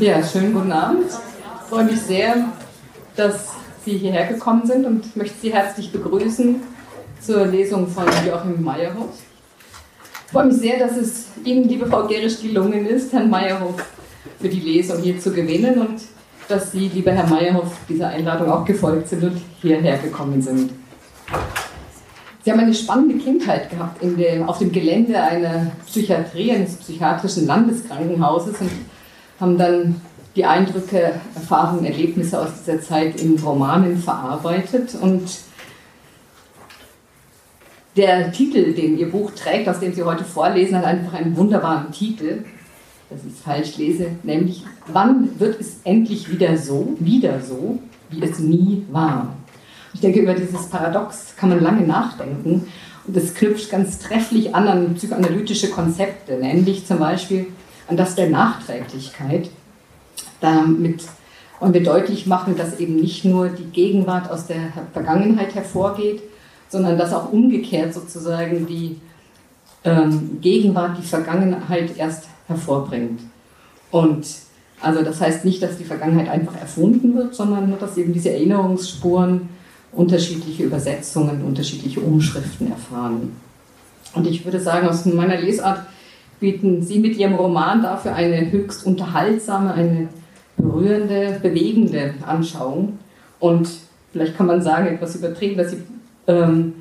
Ja, schönen guten Abend. Ich freue mich sehr, dass Sie hierher gekommen sind und möchte Sie herzlich begrüßen zur Lesung von Joachim Meyerhoff. Ich freue mich sehr, dass es Ihnen, liebe Frau Gerisch, gelungen ist, Herrn Meyerhoff für die Lesung hier zu gewinnen und dass Sie, lieber Herr Meyerhoff, dieser Einladung auch gefolgt sind und hierher gekommen sind. Sie haben eine spannende Kindheit gehabt der, auf dem Gelände einer Psychiatrie, eines psychiatrischen Landeskrankenhauses und haben dann die Eindrücke, Erfahrungen, Erlebnisse aus dieser Zeit in Romanen verarbeitet. Und der Titel, den Ihr Buch trägt, aus dem Sie heute vorlesen, hat einfach einen wunderbaren Titel, dass ich es falsch lese, nämlich Wann wird es endlich wieder so, wieder so, wie es nie war? Ich denke, über dieses Paradox kann man lange nachdenken. Und das knüpft ganz trefflich an an psychoanalytische Konzepte, nämlich zum Beispiel an das der Nachträglichkeit. Damit wollen wir deutlich machen, dass eben nicht nur die Gegenwart aus der Vergangenheit hervorgeht, sondern dass auch umgekehrt sozusagen die ähm, Gegenwart die Vergangenheit erst hervorbringt. Und also das heißt nicht, dass die Vergangenheit einfach erfunden wird, sondern nur, dass eben diese Erinnerungsspuren unterschiedliche Übersetzungen, unterschiedliche Umschriften erfahren. Und ich würde sagen, aus meiner Lesart bieten Sie mit Ihrem Roman dafür eine höchst unterhaltsame, eine berührende, bewegende Anschauung. Und vielleicht kann man sagen, etwas übertrieben, dass Sie ähm,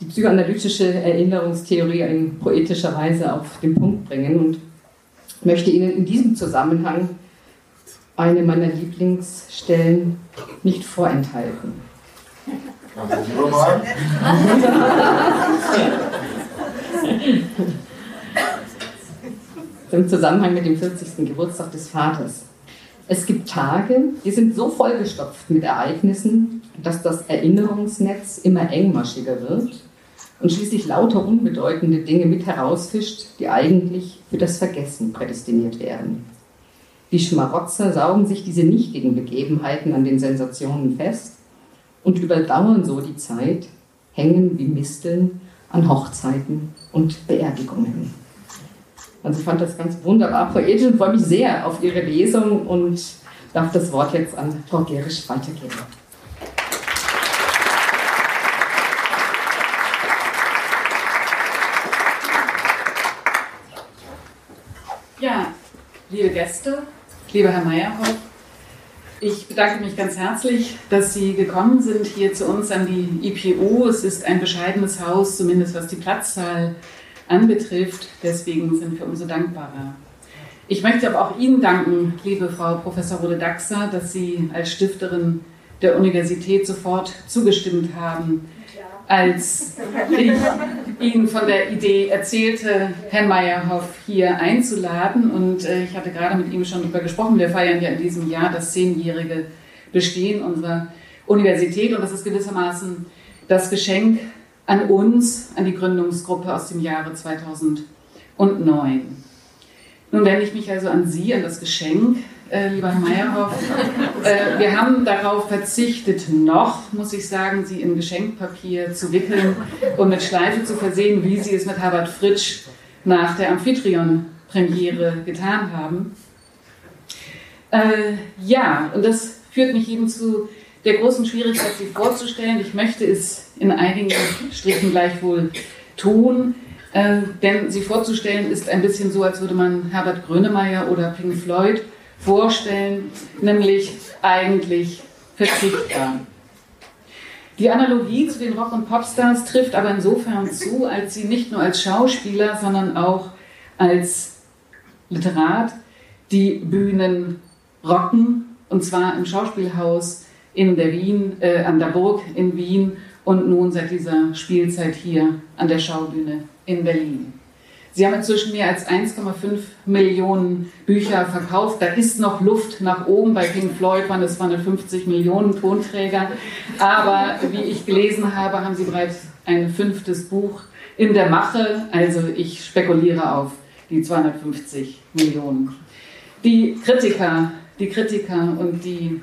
die psychoanalytische Erinnerungstheorie in poetischer Weise auf den Punkt bringen. Und möchte Ihnen in diesem Zusammenhang eine meiner Lieblingsstellen nicht vorenthalten. Im Zusammenhang mit dem 40. Geburtstag des Vaters. Es gibt Tage, die sind so vollgestopft mit Ereignissen, dass das Erinnerungsnetz immer engmaschiger wird und schließlich lauter unbedeutende Dinge mit herausfischt, die eigentlich für das Vergessen prädestiniert werden. Die Schmarotzer saugen sich diese nichtigen Begebenheiten an den Sensationen fest und überdauern so die Zeit, hängen wie Misteln an Hochzeiten und Beerdigungen. Also ich fand das ganz wunderbar poetisch und freue mich sehr auf Ihre Lesung und darf das Wort jetzt an Frau Gerisch weitergeben. Ja, liebe Gäste, lieber Herr Meyerhoff, ich bedanke mich ganz herzlich, dass Sie gekommen sind hier zu uns an die IPO. Es ist ein bescheidenes Haus, zumindest was die Platzzahl anbetrifft. Deswegen sind wir umso dankbarer. Ich möchte aber auch Ihnen danken, liebe Frau Professor Rode Daxer, dass Sie als Stifterin der Universität sofort zugestimmt haben, als ich Ihnen von der Idee erzählte, Herrn Meyerhoff hier einzuladen. Und äh, ich hatte gerade mit ihm schon darüber gesprochen. Wir feiern ja in diesem Jahr das zehnjährige Bestehen unserer Universität. Und das ist gewissermaßen das Geschenk an uns, an die Gründungsgruppe aus dem Jahre 2009. Nun wende ich mich also an Sie, an das Geschenk, äh, lieber Herr Meyerhoff. Äh, wir haben darauf verzichtet, noch, muss ich sagen, Sie in Geschenkpapier zu wickeln und mit Schleife zu versehen, wie Sie es mit Herbert Fritsch nach der Amphitryon-Premiere getan haben. Äh, ja, und das führt mich eben zu der großen Schwierigkeit, Sie vorzustellen. Ich möchte es in einigen Strichen gleichwohl tun. Äh, denn sie vorzustellen ist ein bisschen so, als würde man Herbert Grönemeyer oder Pink Floyd vorstellen, nämlich eigentlich verzichtbar. Die Analogie zu den Rock- und Popstars trifft aber insofern zu, als sie nicht nur als Schauspieler, sondern auch als Literat die Bühnen rocken, und zwar im Schauspielhaus in der Wien, äh, an der Burg in Wien und nun seit dieser Spielzeit hier an der Schaubühne in Berlin. Sie haben inzwischen mehr als 1,5 Millionen Bücher verkauft. Da ist noch Luft nach oben. Bei Pink Floyd waren es 250 Millionen Tonträger. Aber wie ich gelesen habe, haben Sie bereits ein fünftes Buch in der Mache. Also ich spekuliere auf die 250 Millionen. Die Kritiker, die Kritiker und die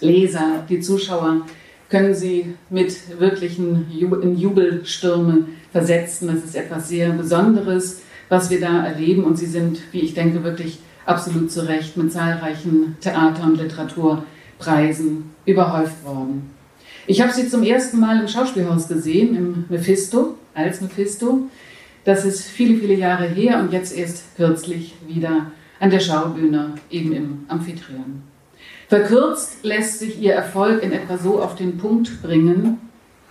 Leser, die Zuschauer können Sie mit wirklichen Jubelstürmen versetzen. Das ist etwas sehr Besonderes, was wir da erleben. Und sie sind, wie ich denke, wirklich absolut zu Recht mit zahlreichen Theater- und Literaturpreisen überhäuft worden. Ich habe sie zum ersten Mal im Schauspielhaus gesehen, im Mephisto, als Mephisto. Das ist viele, viele Jahre her und jetzt erst kürzlich wieder an der Schaubühne, eben im Amphitryon. Verkürzt lässt sich ihr Erfolg in etwa so auf den Punkt bringen,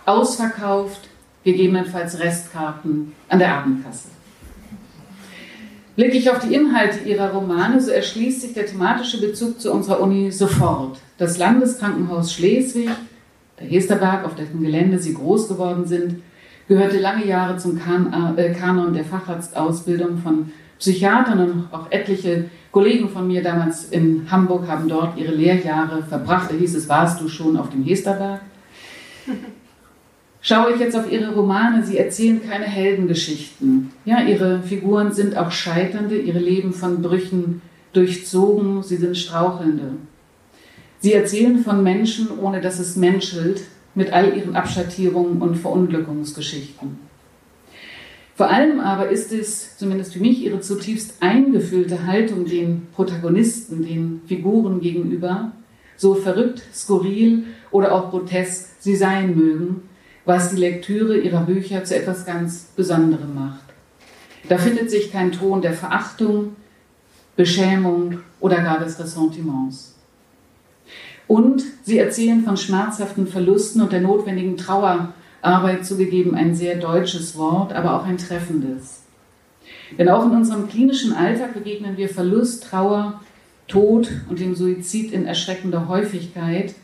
ausverkauft, gegebenenfalls Restkarten an der Abendkasse. Blicke ich auf die Inhalte ihrer Romane, so erschließt sich der thematische Bezug zu unserer Uni sofort. Das Landeskrankenhaus Schleswig, der Hesterberg, auf dessen Gelände sie groß geworden sind, gehörte lange Jahre zum kan äh, Kanon der Facharztausbildung von Psychiatern und auch etliche Kollegen von mir damals in Hamburg haben dort ihre Lehrjahre verbracht. Da hieß es, warst du schon auf dem Hesterberg? Schaue ich jetzt auf ihre Romane, sie erzählen keine Heldengeschichten. Ja, ihre Figuren sind auch Scheiternde, ihre Leben von Brüchen durchzogen, sie sind Strauchelnde. Sie erzählen von Menschen, ohne dass es menschelt, mit all ihren Abschattierungen und Verunglückungsgeschichten. Vor allem aber ist es, zumindest für mich, ihre zutiefst eingefühlte Haltung den Protagonisten, den Figuren gegenüber, so verrückt, skurril oder auch grotesk sie sein mögen, was die Lektüre ihrer Bücher zu etwas ganz Besonderem macht. Da findet sich kein Ton der Verachtung, Beschämung oder gar des Ressentiments. Und sie erzählen von schmerzhaften Verlusten und der notwendigen Trauerarbeit zugegeben ein sehr deutsches Wort, aber auch ein treffendes. Denn auch in unserem klinischen Alltag begegnen wir Verlust, Trauer, Tod und dem Suizid in erschreckender Häufigkeit,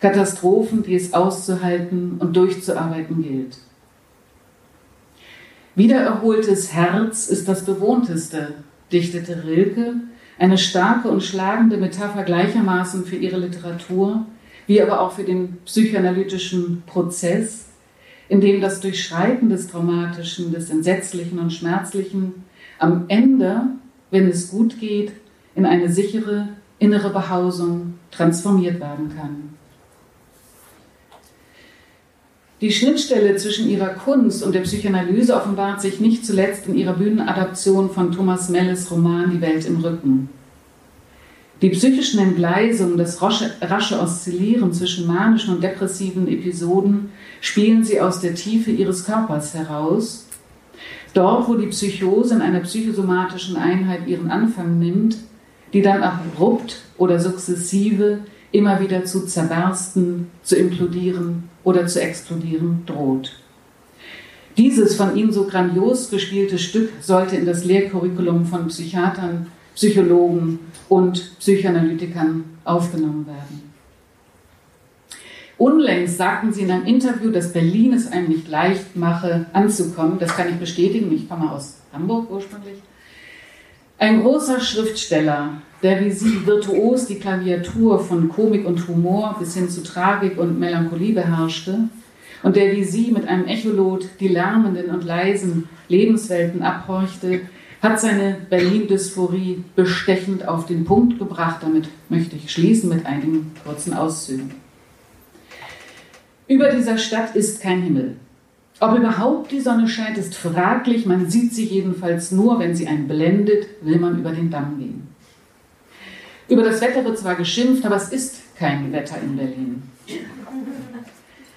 Katastrophen, die es auszuhalten und durchzuarbeiten gilt. Wiedererholtes Herz ist das bewohnteste, dichtete Rilke, eine starke und schlagende Metapher gleichermaßen für ihre Literatur, wie aber auch für den psychoanalytischen Prozess, in dem das Durchschreiten des Traumatischen, des Entsetzlichen und Schmerzlichen am Ende, wenn es gut geht, in eine sichere innere Behausung transformiert werden kann. Die Schnittstelle zwischen ihrer Kunst und der Psychoanalyse offenbart sich nicht zuletzt in ihrer Bühnenadaption von Thomas Melles Roman Die Welt im Rücken. Die psychischen Entgleisungen, das rasche Oszillieren zwischen manischen und depressiven Episoden spielen sie aus der Tiefe ihres Körpers heraus. Dort, wo die Psychose in einer psychosomatischen Einheit ihren Anfang nimmt, die dann abrupt oder sukzessive immer wieder zu zerbersten, zu implodieren oder zu explodieren droht. Dieses von ihm so grandios gespielte Stück sollte in das Lehrcurriculum von Psychiatern, Psychologen und Psychoanalytikern aufgenommen werden. Unlängst sagten sie in einem Interview, dass Berlin es einem nicht leicht mache, anzukommen. Das kann ich bestätigen. Ich komme aus Hamburg ursprünglich. Ein großer Schriftsteller, der wie sie virtuos die Klaviatur von Komik und Humor bis hin zu Tragik und Melancholie beherrschte und der wie sie mit einem Echolot die lärmenden und leisen Lebenswelten abhorchte, hat seine Berlin-Dysphorie bestechend auf den Punkt gebracht. Damit möchte ich schließen mit einigen kurzen Auszügen. Über dieser Stadt ist kein Himmel. Ob überhaupt die Sonne scheint, ist fraglich. Man sieht sie jedenfalls nur, wenn sie einen blendet, will man über den Damm gehen. Über das Wetter wird zwar geschimpft, aber es ist kein Wetter in Berlin.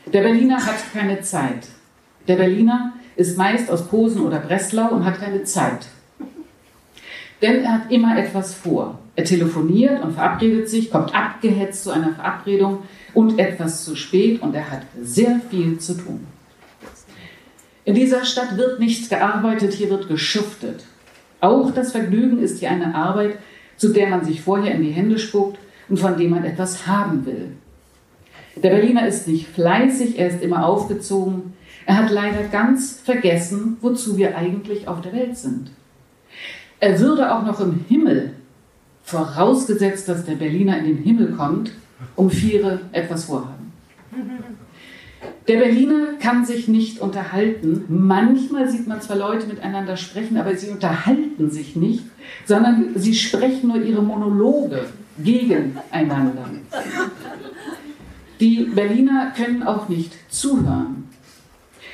Der Berliner hat keine Zeit. Der Berliner ist meist aus Posen oder Breslau und hat keine Zeit. Denn er hat immer etwas vor. Er telefoniert und verabredet sich, kommt abgehetzt zu einer Verabredung und etwas zu spät und er hat sehr viel zu tun. In dieser Stadt wird nicht gearbeitet, hier wird geschuftet. Auch das Vergnügen ist hier eine Arbeit, zu der man sich vorher in die Hände spuckt und von dem man etwas haben will. Der Berliner ist nicht fleißig, er ist immer aufgezogen. Er hat leider ganz vergessen, wozu wir eigentlich auf der Welt sind. Er würde auch noch im Himmel, vorausgesetzt, dass der Berliner in den Himmel kommt, um Viere etwas vorhaben. Der Berliner kann sich nicht unterhalten. Manchmal sieht man zwar Leute miteinander sprechen, aber sie unterhalten sich nicht, sondern sie sprechen nur ihre Monologe gegeneinander. Die Berliner können auch nicht zuhören.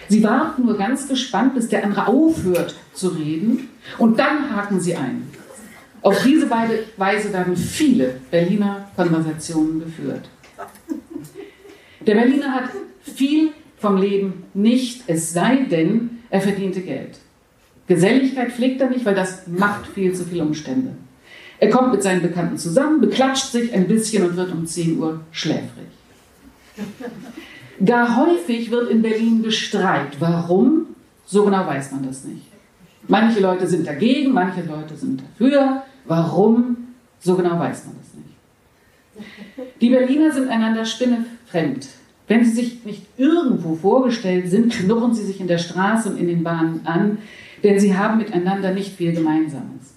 Sie warten nur ganz gespannt, bis der andere aufhört zu reden und dann haken sie ein. Auf diese Weise werden viele Berliner Konversationen geführt. Der Berliner hat viel vom Leben nicht, es sei denn, er verdiente Geld. Geselligkeit pflegt er nicht, weil das macht viel zu viele Umstände. Er kommt mit seinen Bekannten zusammen, beklatscht sich ein bisschen und wird um 10 Uhr schläfrig. Gar häufig wird in Berlin gestreikt. Warum? So genau weiß man das nicht. Manche Leute sind dagegen, manche Leute sind dafür. Warum? So genau weiß man das nicht. Die Berliner sind einander spinnefremd. Wenn sie sich nicht irgendwo vorgestellt sind, knurren sie sich in der Straße und in den Bahnen an, denn sie haben miteinander nicht viel Gemeinsames.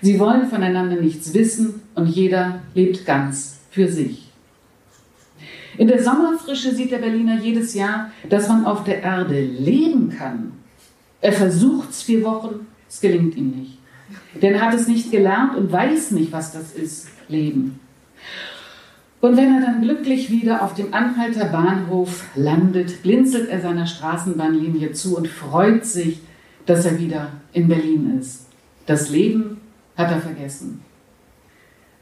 Sie wollen voneinander nichts wissen und jeder lebt ganz für sich. In der Sommerfrische sieht der Berliner jedes Jahr, dass man auf der Erde leben kann. Er versucht es vier Wochen, es gelingt ihm nicht. Denn er hat es nicht gelernt und weiß nicht, was das ist, Leben. Und wenn er dann glücklich wieder auf dem Anhalter Bahnhof landet, blinzelt er seiner Straßenbahnlinie zu und freut sich, dass er wieder in Berlin ist. Das Leben hat er vergessen.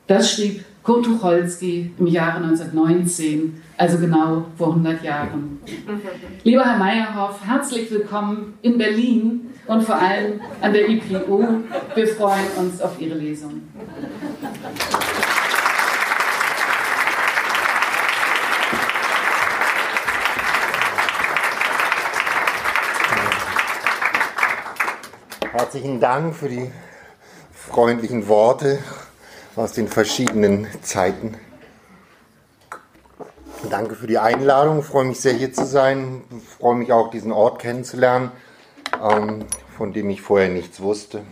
Das schrieb Kurt Tucholsky im Jahre 1919, also genau vor 100 Jahren. Lieber Herr Meyerhoff, herzlich willkommen in Berlin und vor allem an der IPU. Wir freuen uns auf Ihre Lesung. Herzlichen Dank für die freundlichen Worte aus den verschiedenen Zeiten. Danke für die Einladung. Ich freue mich sehr, hier zu sein. Ich freue mich auch, diesen Ort kennenzulernen, ähm, von dem ich vorher nichts wusste.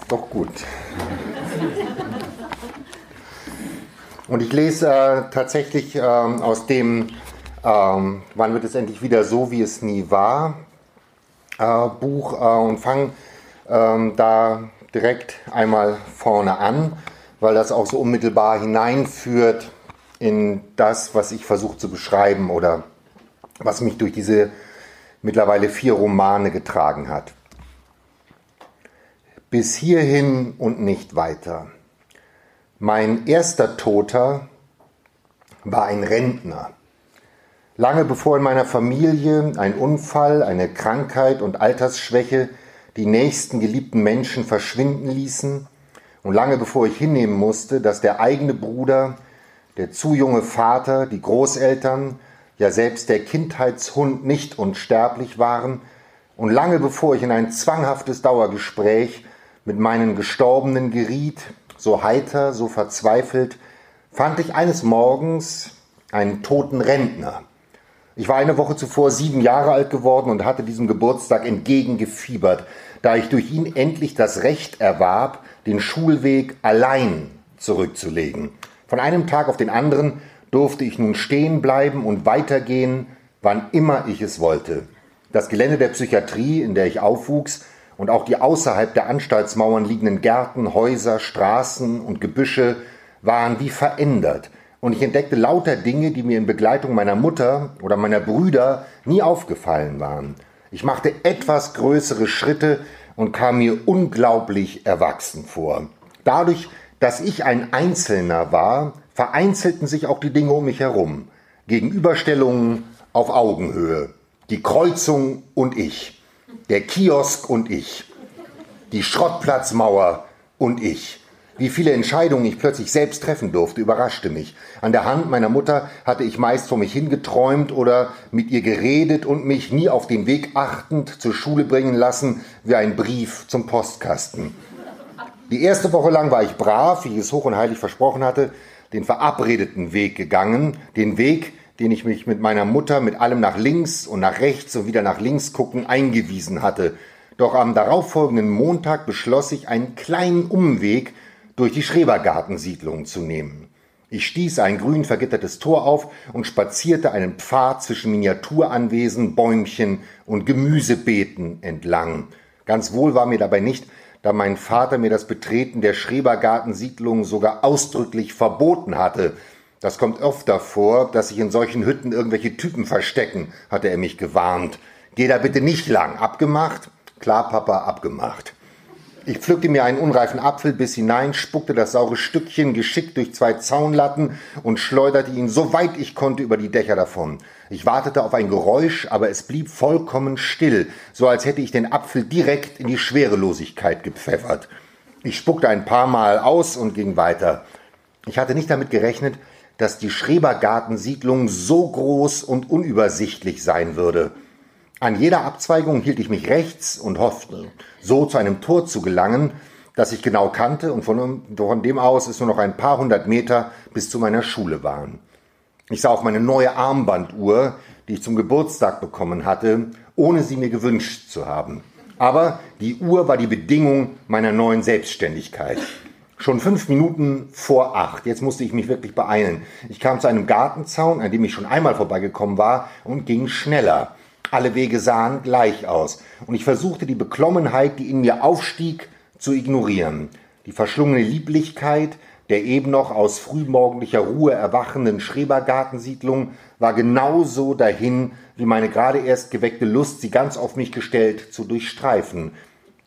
Ist doch gut. Und ich lese äh, tatsächlich äh, aus dem ähm, Wann wird es endlich wieder so, wie es nie war? Äh, Buch äh, und fange ähm, da direkt einmal vorne an, weil das auch so unmittelbar hineinführt in das, was ich versuche zu beschreiben oder was mich durch diese mittlerweile vier Romane getragen hat. Bis hierhin und nicht weiter. Mein erster Toter war ein Rentner. Lange bevor in meiner Familie ein Unfall, eine Krankheit und Altersschwäche die nächsten geliebten Menschen verschwinden ließen und lange bevor ich hinnehmen musste, dass der eigene Bruder, der zu junge Vater, die Großeltern, ja selbst der Kindheitshund nicht unsterblich waren, und lange bevor ich in ein zwanghaftes Dauergespräch mit meinen Gestorbenen geriet, so heiter, so verzweifelt, fand ich eines Morgens einen toten Rentner. Ich war eine Woche zuvor sieben Jahre alt geworden und hatte diesem Geburtstag entgegengefiebert, da ich durch ihn endlich das Recht erwarb, den Schulweg allein zurückzulegen. Von einem Tag auf den anderen durfte ich nun stehen bleiben und weitergehen, wann immer ich es wollte. Das Gelände der Psychiatrie, in der ich aufwuchs, und auch die außerhalb der Anstaltsmauern liegenden Gärten, Häuser, Straßen und Gebüsche waren wie verändert, und ich entdeckte lauter Dinge, die mir in Begleitung meiner Mutter oder meiner Brüder nie aufgefallen waren. Ich machte etwas größere Schritte und kam mir unglaublich erwachsen vor. Dadurch, dass ich ein Einzelner war, vereinzelten sich auch die Dinge um mich herum. Gegenüberstellungen auf Augenhöhe. Die Kreuzung und ich. Der Kiosk und ich. Die Schrottplatzmauer und ich. Wie viele Entscheidungen ich plötzlich selbst treffen durfte, überraschte mich. An der Hand meiner Mutter hatte ich meist vor mich hingeträumt oder mit ihr geredet und mich nie auf den Weg achtend zur Schule bringen lassen wie ein Brief zum Postkasten. Die erste Woche lang war ich brav, wie ich es hoch und heilig versprochen hatte, den verabredeten Weg gegangen, den Weg, den ich mich mit meiner Mutter mit allem nach links und nach rechts und wieder nach links gucken eingewiesen hatte. Doch am darauffolgenden Montag beschloss ich einen kleinen Umweg durch die Schrebergartensiedlung zu nehmen. Ich stieß ein grün vergittertes Tor auf und spazierte einen Pfad zwischen Miniaturanwesen, Bäumchen und Gemüsebeeten entlang. Ganz wohl war mir dabei nicht, da mein Vater mir das Betreten der Schrebergartensiedlung sogar ausdrücklich verboten hatte. Das kommt öfter vor, dass sich in solchen Hütten irgendwelche Typen verstecken, hatte er mich gewarnt. Geh da bitte nicht lang. Abgemacht? Klar, Papa, abgemacht. Ich pflückte mir einen unreifen Apfel bis hinein, spuckte das saure Stückchen geschickt durch zwei Zaunlatten und schleuderte ihn so weit ich konnte über die Dächer davon. Ich wartete auf ein Geräusch, aber es blieb vollkommen still, so als hätte ich den Apfel direkt in die Schwerelosigkeit gepfeffert. Ich spuckte ein paar Mal aus und ging weiter. Ich hatte nicht damit gerechnet, dass die Schrebergartensiedlung so groß und unübersichtlich sein würde. An jeder Abzweigung hielt ich mich rechts und hoffte, so zu einem Tor zu gelangen, das ich genau kannte und von, von dem aus es nur noch ein paar hundert Meter bis zu meiner Schule waren. Ich sah auf meine neue Armbanduhr, die ich zum Geburtstag bekommen hatte, ohne sie mir gewünscht zu haben. Aber die Uhr war die Bedingung meiner neuen Selbstständigkeit. Schon fünf Minuten vor acht. Jetzt musste ich mich wirklich beeilen. Ich kam zu einem Gartenzaun, an dem ich schon einmal vorbeigekommen war, und ging schneller. Alle Wege sahen gleich aus, und ich versuchte die Beklommenheit, die in mir aufstieg, zu ignorieren. Die verschlungene Lieblichkeit der eben noch aus frühmorgendlicher Ruhe erwachenden Schrebergartensiedlung war genauso dahin, wie meine gerade erst geweckte Lust, sie ganz auf mich gestellt zu durchstreifen.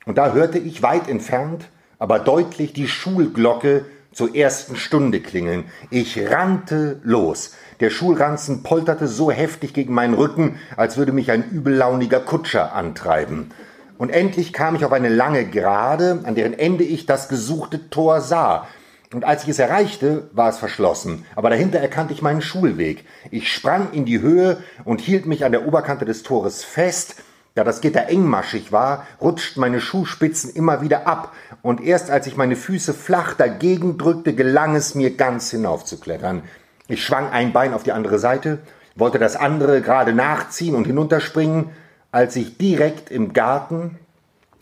Und da hörte ich weit entfernt, aber deutlich die Schulglocke zur ersten Stunde klingeln. Ich rannte los. Der Schulranzen polterte so heftig gegen meinen Rücken, als würde mich ein übellauniger Kutscher antreiben. Und endlich kam ich auf eine lange Gerade, an deren Ende ich das gesuchte Tor sah. Und als ich es erreichte, war es verschlossen. Aber dahinter erkannte ich meinen Schulweg. Ich sprang in die Höhe und hielt mich an der Oberkante des Tores fest. Da das Gitter engmaschig war, rutschten meine Schuhspitzen immer wieder ab. Und erst als ich meine Füße flach dagegen drückte, gelang es mir ganz hinaufzuklettern. Ich schwang ein Bein auf die andere Seite, wollte das andere gerade nachziehen und hinunterspringen, als ich direkt im Garten,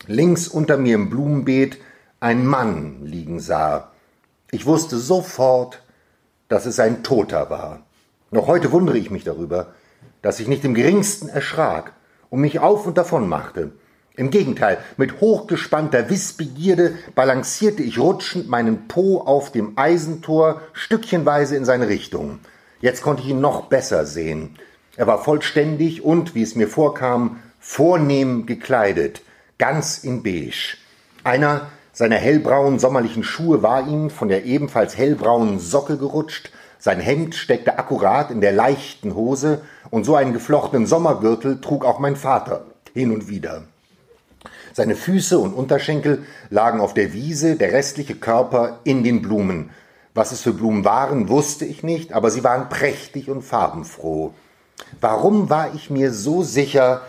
links unter mir im Blumenbeet, einen Mann liegen sah. Ich wusste sofort, dass es ein Toter war. Noch heute wundere ich mich darüber, dass ich nicht im geringsten erschrak und mich auf und davon machte. Im Gegenteil, mit hochgespannter Wissbegierde balancierte ich rutschend meinen Po auf dem Eisentor stückchenweise in seine Richtung. Jetzt konnte ich ihn noch besser sehen. Er war vollständig und, wie es mir vorkam, vornehm gekleidet, ganz in beige. Einer seiner hellbraunen sommerlichen Schuhe war ihm von der ebenfalls hellbraunen Socke gerutscht, sein Hemd steckte akkurat in der leichten Hose, und so einen geflochtenen Sommergürtel trug auch mein Vater hin und wieder. Seine Füße und Unterschenkel lagen auf der Wiese, der restliche Körper in den Blumen. Was es für Blumen waren, wusste ich nicht, aber sie waren prächtig und farbenfroh. Warum war ich mir so sicher,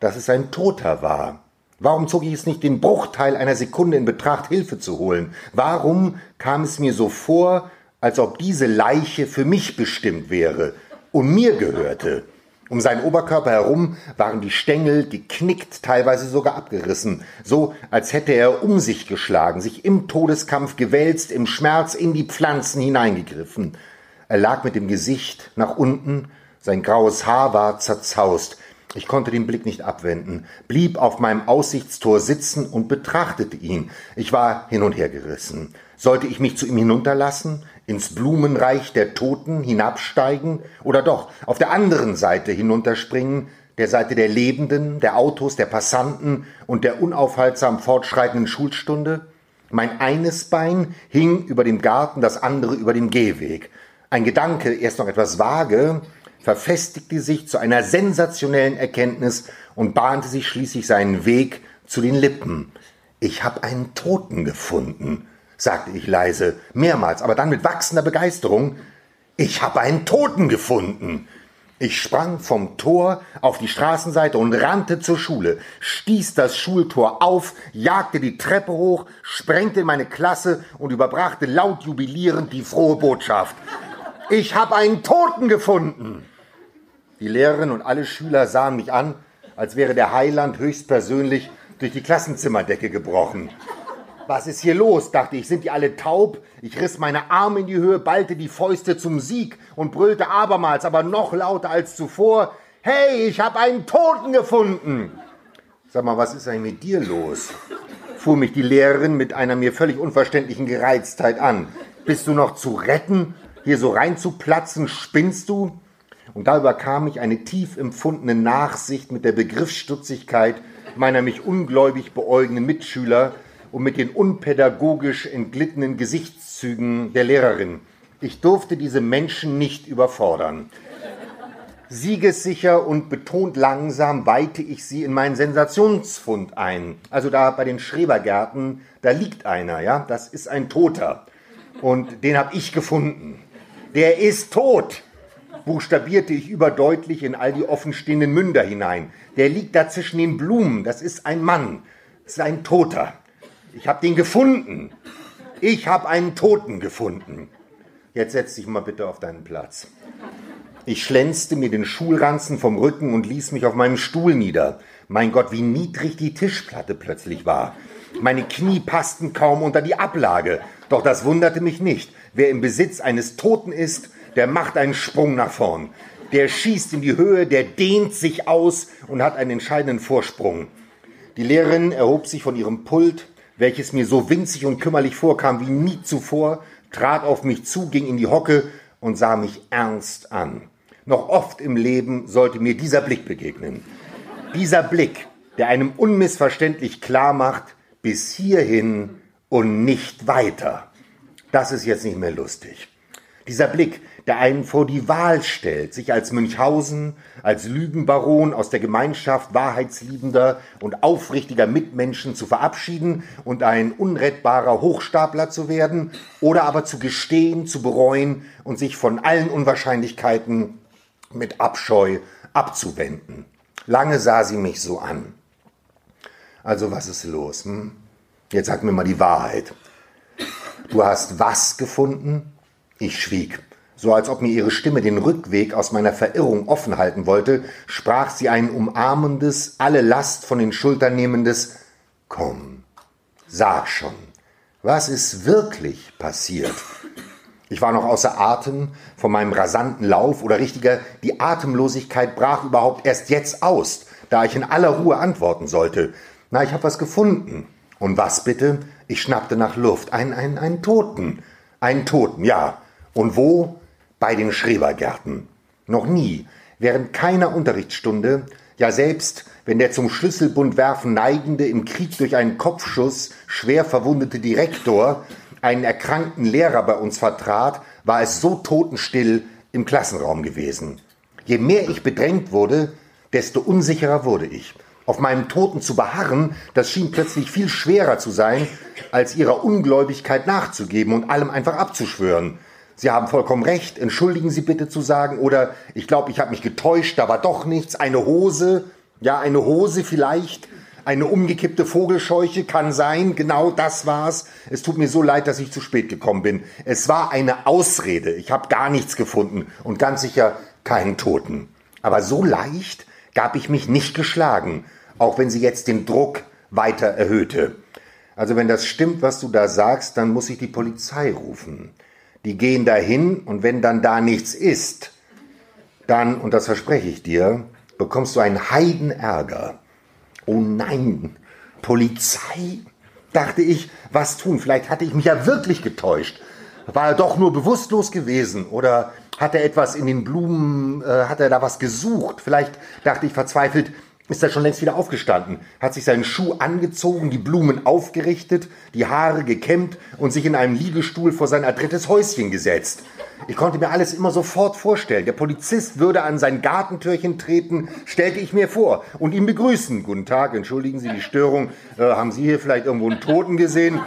dass es ein Toter war? Warum zog ich es nicht den Bruchteil einer Sekunde in Betracht, Hilfe zu holen? Warum kam es mir so vor, als ob diese Leiche für mich bestimmt wäre und mir gehörte? Um seinen Oberkörper herum waren die Stängel geknickt, teilweise sogar abgerissen, so als hätte er um sich geschlagen, sich im Todeskampf gewälzt, im Schmerz in die Pflanzen hineingegriffen. Er lag mit dem Gesicht nach unten, sein graues Haar war zerzaust. Ich konnte den Blick nicht abwenden, blieb auf meinem Aussichtstor sitzen und betrachtete ihn. Ich war hin und her gerissen. Sollte ich mich zu ihm hinunterlassen? Ins Blumenreich der Toten hinabsteigen oder doch auf der anderen Seite hinunterspringen, der Seite der Lebenden, der Autos, der Passanten und der unaufhaltsam fortschreitenden Schulstunde? Mein eines Bein hing über dem Garten, das andere über dem Gehweg. Ein Gedanke, erst noch etwas vage, verfestigte sich zu einer sensationellen Erkenntnis und bahnte sich schließlich seinen Weg zu den Lippen. Ich habe einen Toten gefunden sagte ich leise, mehrmals, aber dann mit wachsender Begeisterung. Ich habe einen Toten gefunden. Ich sprang vom Tor auf die Straßenseite und rannte zur Schule, stieß das Schultor auf, jagte die Treppe hoch, sprengte in meine Klasse und überbrachte laut jubilierend die frohe Botschaft. Ich habe einen Toten gefunden. Die Lehrerin und alle Schüler sahen mich an, als wäre der Heiland höchstpersönlich durch die Klassenzimmerdecke gebrochen. Was ist hier los? dachte ich. Sind die alle taub? Ich riss meine Arme in die Höhe, ballte die Fäuste zum Sieg und brüllte abermals, aber noch lauter als zuvor: Hey, ich habe einen Toten gefunden! Sag mal, was ist eigentlich mit dir los? fuhr mich die Lehrerin mit einer mir völlig unverständlichen Gereiztheit an. Bist du noch zu retten? hier so reinzuplatzen, spinnst du? Und da überkam ich eine tief empfundene Nachsicht mit der Begriffsstutzigkeit meiner mich ungläubig beäugenden Mitschüler und mit den unpädagogisch entglittenen Gesichtszügen der Lehrerin. Ich durfte diese Menschen nicht überfordern. Siegessicher und betont langsam weite ich sie in meinen Sensationsfund ein. Also da bei den Schrebergärten, da liegt einer, ja, das ist ein Toter. Und den habe ich gefunden. Der ist tot, buchstabierte ich überdeutlich in all die offenstehenden Münder hinein. Der liegt da zwischen den Blumen, das ist ein Mann, das ist ein Toter. Ich habe den gefunden. Ich habe einen Toten gefunden. Jetzt setz dich mal bitte auf deinen Platz. Ich schlänzte mir den Schulranzen vom Rücken und ließ mich auf meinem Stuhl nieder. Mein Gott, wie niedrig die Tischplatte plötzlich war. Meine Knie passten kaum unter die Ablage. Doch das wunderte mich nicht. Wer im Besitz eines Toten ist, der macht einen Sprung nach vorn. Der schießt in die Höhe, der dehnt sich aus und hat einen entscheidenden Vorsprung. Die Lehrerin erhob sich von ihrem Pult, welches mir so winzig und kümmerlich vorkam wie nie zuvor, trat auf mich zu, ging in die Hocke und sah mich ernst an. Noch oft im Leben sollte mir dieser Blick begegnen. Dieser Blick, der einem unmissverständlich klar macht, bis hierhin und nicht weiter. Das ist jetzt nicht mehr lustig. Dieser Blick, der einen vor die Wahl stellt, sich als Münchhausen, als Lügenbaron aus der Gemeinschaft wahrheitsliebender und aufrichtiger Mitmenschen zu verabschieden und ein unrettbarer Hochstapler zu werden, oder aber zu gestehen, zu bereuen und sich von allen Unwahrscheinlichkeiten mit Abscheu abzuwenden. Lange sah sie mich so an. Also was ist los? Hm? Jetzt sag mir mal die Wahrheit. Du hast was gefunden? Ich schwieg. So als ob mir ihre Stimme den Rückweg aus meiner Verirrung offen halten wollte, sprach sie ein umarmendes, alle Last von den Schultern nehmendes Komm, sag schon, was ist wirklich passiert? Ich war noch außer Atem von meinem rasanten Lauf oder richtiger, die Atemlosigkeit brach überhaupt erst jetzt aus, da ich in aller Ruhe antworten sollte. Na, ich habe was gefunden. Und was bitte? Ich schnappte nach Luft. Ein, ein, ein Toten. Einen Toten, ja. Und wo? Bei den Schrebergärten. Noch nie, während keiner Unterrichtsstunde, ja selbst wenn der zum Schlüsselbund werfen neigende, im Krieg durch einen Kopfschuss schwer verwundete Direktor einen erkrankten Lehrer bei uns vertrat, war es so totenstill im Klassenraum gewesen. Je mehr ich bedrängt wurde, desto unsicherer wurde ich. Auf meinem Toten zu beharren, das schien plötzlich viel schwerer zu sein, als ihrer Ungläubigkeit nachzugeben und allem einfach abzuschwören. Sie haben vollkommen recht, entschuldigen Sie bitte zu sagen, oder ich glaube, ich habe mich getäuscht, da war doch nichts, eine Hose, ja, eine Hose vielleicht, eine umgekippte Vogelscheuche kann sein, genau das war's. Es tut mir so leid, dass ich zu spät gekommen bin. Es war eine Ausrede. Ich habe gar nichts gefunden und ganz sicher keinen Toten. Aber so leicht gab ich mich nicht geschlagen, auch wenn sie jetzt den Druck weiter erhöhte. Also wenn das stimmt, was du da sagst, dann muss ich die Polizei rufen. Die gehen dahin und wenn dann da nichts ist, dann, und das verspreche ich dir, bekommst du einen Heidenärger. Oh nein, Polizei? Dachte ich, was tun? Vielleicht hatte ich mich ja wirklich getäuscht. War er doch nur bewusstlos gewesen oder hat er etwas in den Blumen, äh, hat er da was gesucht? Vielleicht dachte ich verzweifelt, ist er schon längst wieder aufgestanden, hat sich seinen Schuh angezogen, die Blumen aufgerichtet, die Haare gekämmt und sich in einem Liegestuhl vor sein adrettes Häuschen gesetzt. Ich konnte mir alles immer sofort vorstellen. Der Polizist würde an sein Gartentürchen treten, stellte ich mir vor, und ihn begrüßen. Guten Tag, entschuldigen Sie die Störung. Äh, haben Sie hier vielleicht irgendwo einen Toten gesehen?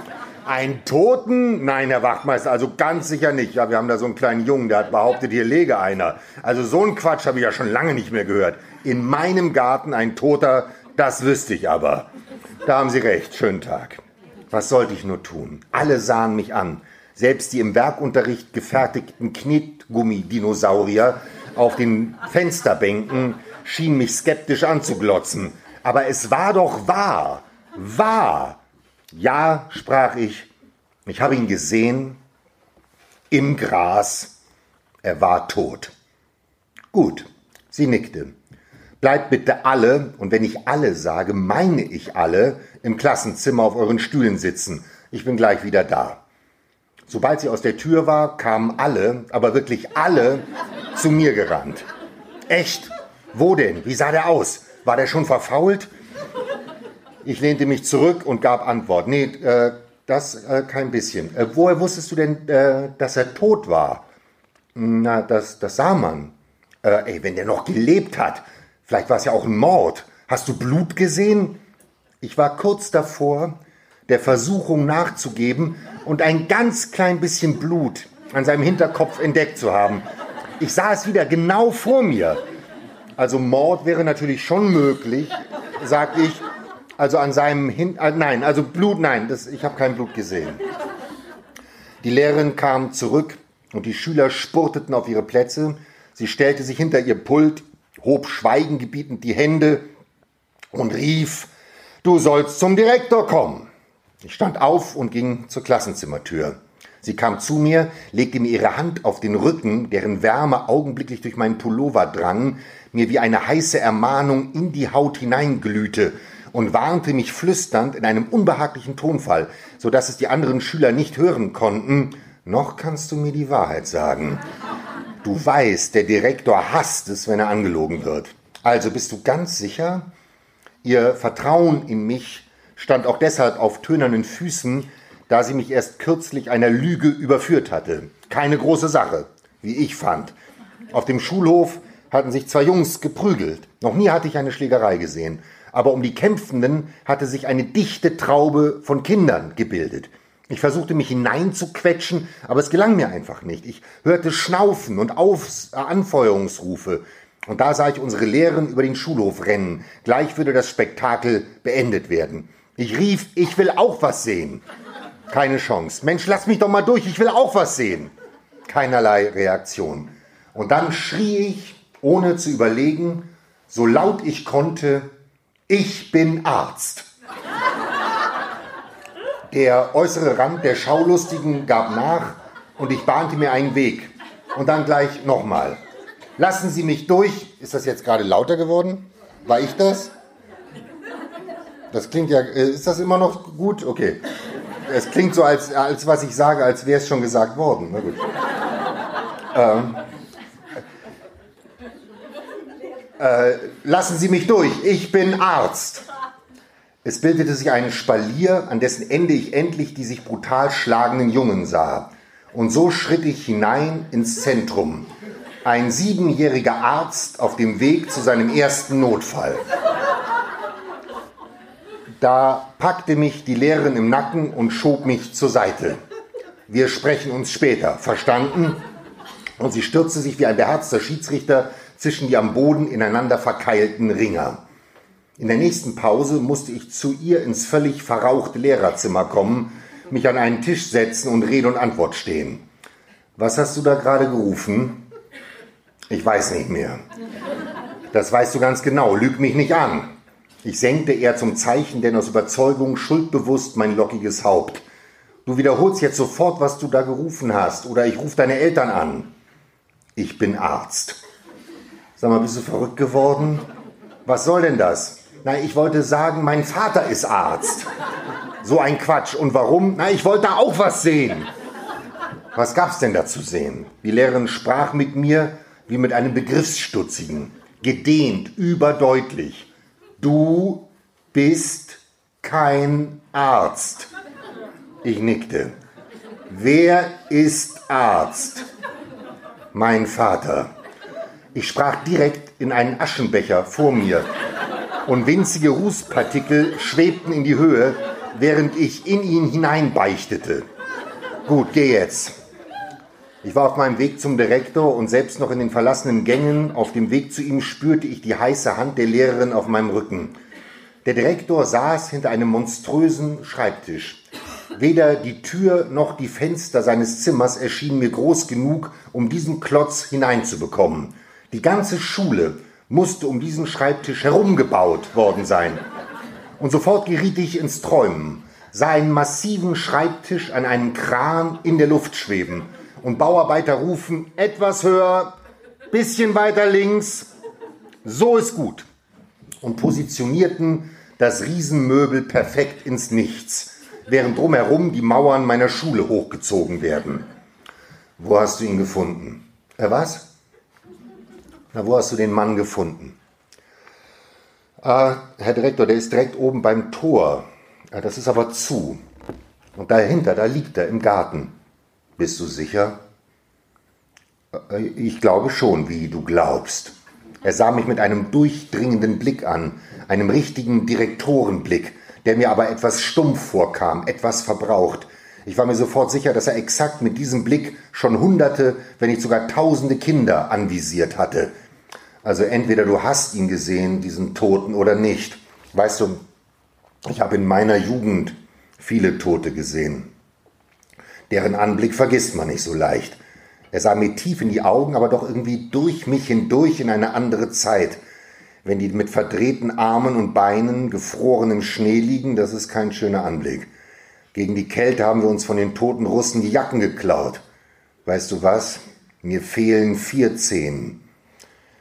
Ein Toten? Nein, Herr Wachtmeister, also ganz sicher nicht. Ja, wir haben da so einen kleinen Jungen, der hat behauptet, hier lege einer. Also so einen Quatsch habe ich ja schon lange nicht mehr gehört. In meinem Garten ein Toter, das wüsste ich aber. Da haben Sie recht, schönen Tag. Was sollte ich nur tun? Alle sahen mich an. Selbst die im Werkunterricht gefertigten Knetgummi-Dinosaurier auf den Fensterbänken schienen mich skeptisch anzuglotzen. Aber es war doch wahr. Wahr. Ja, sprach ich, ich habe ihn gesehen im Gras. Er war tot. Gut, sie nickte. Bleibt bitte alle, und wenn ich alle sage, meine ich alle, im Klassenzimmer auf euren Stühlen sitzen. Ich bin gleich wieder da. Sobald sie aus der Tür war, kamen alle, aber wirklich alle, zu mir gerannt. Echt? Wo denn? Wie sah der aus? War der schon verfault? Ich lehnte mich zurück und gab Antwort. Nee, äh, das äh, kein bisschen. Äh, woher wusstest du denn, äh, dass er tot war? Na, das, das sah man. Äh, ey, wenn der noch gelebt hat. Vielleicht war es ja auch ein Mord. Hast du Blut gesehen? Ich war kurz davor, der Versuchung nachzugeben und ein ganz klein bisschen Blut an seinem Hinterkopf entdeckt zu haben. Ich sah es wieder genau vor mir. Also Mord wäre natürlich schon möglich, sagte ich. Also an seinem Hin äh, nein, also Blut, nein, das, ich habe kein Blut gesehen. Die Lehrerin kam zurück und die Schüler spurteten auf ihre Plätze. Sie stellte sich hinter ihr Pult, hob schweigengebietend die Hände und rief, du sollst zum Direktor kommen. Ich stand auf und ging zur Klassenzimmertür. Sie kam zu mir, legte mir ihre Hand auf den Rücken, deren Wärme augenblicklich durch meinen Pullover drang, mir wie eine heiße Ermahnung in die Haut hineinglühte und warnte mich flüsternd in einem unbehaglichen Tonfall, so dass es die anderen Schüler nicht hören konnten, noch kannst du mir die Wahrheit sagen. Du weißt, der Direktor hasst es, wenn er angelogen wird. Also bist du ganz sicher? Ihr Vertrauen in mich stand auch deshalb auf tönernen Füßen, da sie mich erst kürzlich einer Lüge überführt hatte. Keine große Sache, wie ich fand. Auf dem Schulhof hatten sich zwei Jungs geprügelt. Noch nie hatte ich eine Schlägerei gesehen. Aber um die Kämpfenden hatte sich eine dichte Traube von Kindern gebildet. Ich versuchte mich hineinzuquetschen, aber es gelang mir einfach nicht. Ich hörte Schnaufen und Aufs Anfeuerungsrufe. Und da sah ich unsere Lehrerin über den Schulhof rennen. Gleich würde das Spektakel beendet werden. Ich rief, ich will auch was sehen. Keine Chance. Mensch, lass mich doch mal durch, ich will auch was sehen. Keinerlei Reaktion. Und dann schrie ich, ohne zu überlegen, so laut ich konnte, ich bin Arzt. Der äußere Rand der Schaulustigen gab nach und ich bahnte mir einen Weg. Und dann gleich nochmal. Lassen Sie mich durch. Ist das jetzt gerade lauter geworden? War ich das? Das klingt ja, äh, ist das immer noch gut? Okay. Es klingt so, als, als was ich sage, als wäre es schon gesagt worden. Na gut. Ähm, äh, lassen Sie mich durch, ich bin Arzt. Es bildete sich ein Spalier, an dessen Ende ich endlich die sich brutal schlagenden Jungen sah. Und so schritt ich hinein ins Zentrum. Ein siebenjähriger Arzt auf dem Weg zu seinem ersten Notfall. Da packte mich die Lehrerin im Nacken und schob mich zur Seite. Wir sprechen uns später, verstanden? Und sie stürzte sich wie ein beherzter Schiedsrichter zwischen die am Boden ineinander verkeilten Ringer. In der nächsten Pause musste ich zu ihr ins völlig verrauchte Lehrerzimmer kommen, mich an einen Tisch setzen und Rede und Antwort stehen. Was hast du da gerade gerufen? Ich weiß nicht mehr. Das weißt du ganz genau, lüg mich nicht an. Ich senkte eher zum Zeichen, denn aus Überzeugung schuldbewusst mein lockiges Haupt. Du wiederholst jetzt sofort, was du da gerufen hast, oder ich rufe deine Eltern an. Ich bin Arzt. Sag mal, bist du verrückt geworden? Was soll denn das? Na, ich wollte sagen, mein Vater ist Arzt. So ein Quatsch. Und warum? Na, ich wollte auch was sehen. Was gab's denn da zu sehen? Die Lehrerin sprach mit mir wie mit einem Begriffsstutzigen, gedehnt, überdeutlich. Du bist kein Arzt. Ich nickte. Wer ist Arzt? Mein Vater. Ich sprach direkt in einen Aschenbecher vor mir und winzige Rußpartikel schwebten in die Höhe, während ich in ihn hineinbeichtete. Gut, geh jetzt. Ich war auf meinem Weg zum Direktor und selbst noch in den verlassenen Gängen auf dem Weg zu ihm spürte ich die heiße Hand der Lehrerin auf meinem Rücken. Der Direktor saß hinter einem monströsen Schreibtisch. Weder die Tür noch die Fenster seines Zimmers erschienen mir groß genug, um diesen Klotz hineinzubekommen. Die ganze Schule musste um diesen Schreibtisch herumgebaut worden sein. Und sofort geriet ich ins Träumen, sah einen massiven Schreibtisch an einem Kran in der Luft schweben und Bauarbeiter rufen, etwas höher, bisschen weiter links, so ist gut. Und positionierten das Riesenmöbel perfekt ins Nichts. während drumherum die Mauern meiner Schule hochgezogen werden. Wo hast du ihn gefunden? Er was? Na, wo hast du den Mann gefunden? Ah, Herr Direktor, der ist direkt oben beim Tor. Ja, das ist aber zu. Und dahinter, da liegt er im Garten. Bist du sicher? Äh, ich glaube schon, wie du glaubst. Er sah mich mit einem durchdringenden Blick an, einem richtigen Direktorenblick, der mir aber etwas stumpf vorkam, etwas verbraucht. Ich war mir sofort sicher, dass er exakt mit diesem Blick schon hunderte, wenn nicht sogar tausende Kinder anvisiert hatte. Also entweder du hast ihn gesehen, diesen Toten, oder nicht. Weißt du, ich habe in meiner Jugend viele Tote gesehen. Deren Anblick vergisst man nicht so leicht. Er sah mir tief in die Augen, aber doch irgendwie durch mich hindurch in eine andere Zeit. Wenn die mit verdrehten Armen und Beinen, gefrorenem Schnee liegen, das ist kein schöner Anblick. Gegen die Kälte haben wir uns von den toten Russen die Jacken geklaut. Weißt du was? Mir fehlen vier Zehen.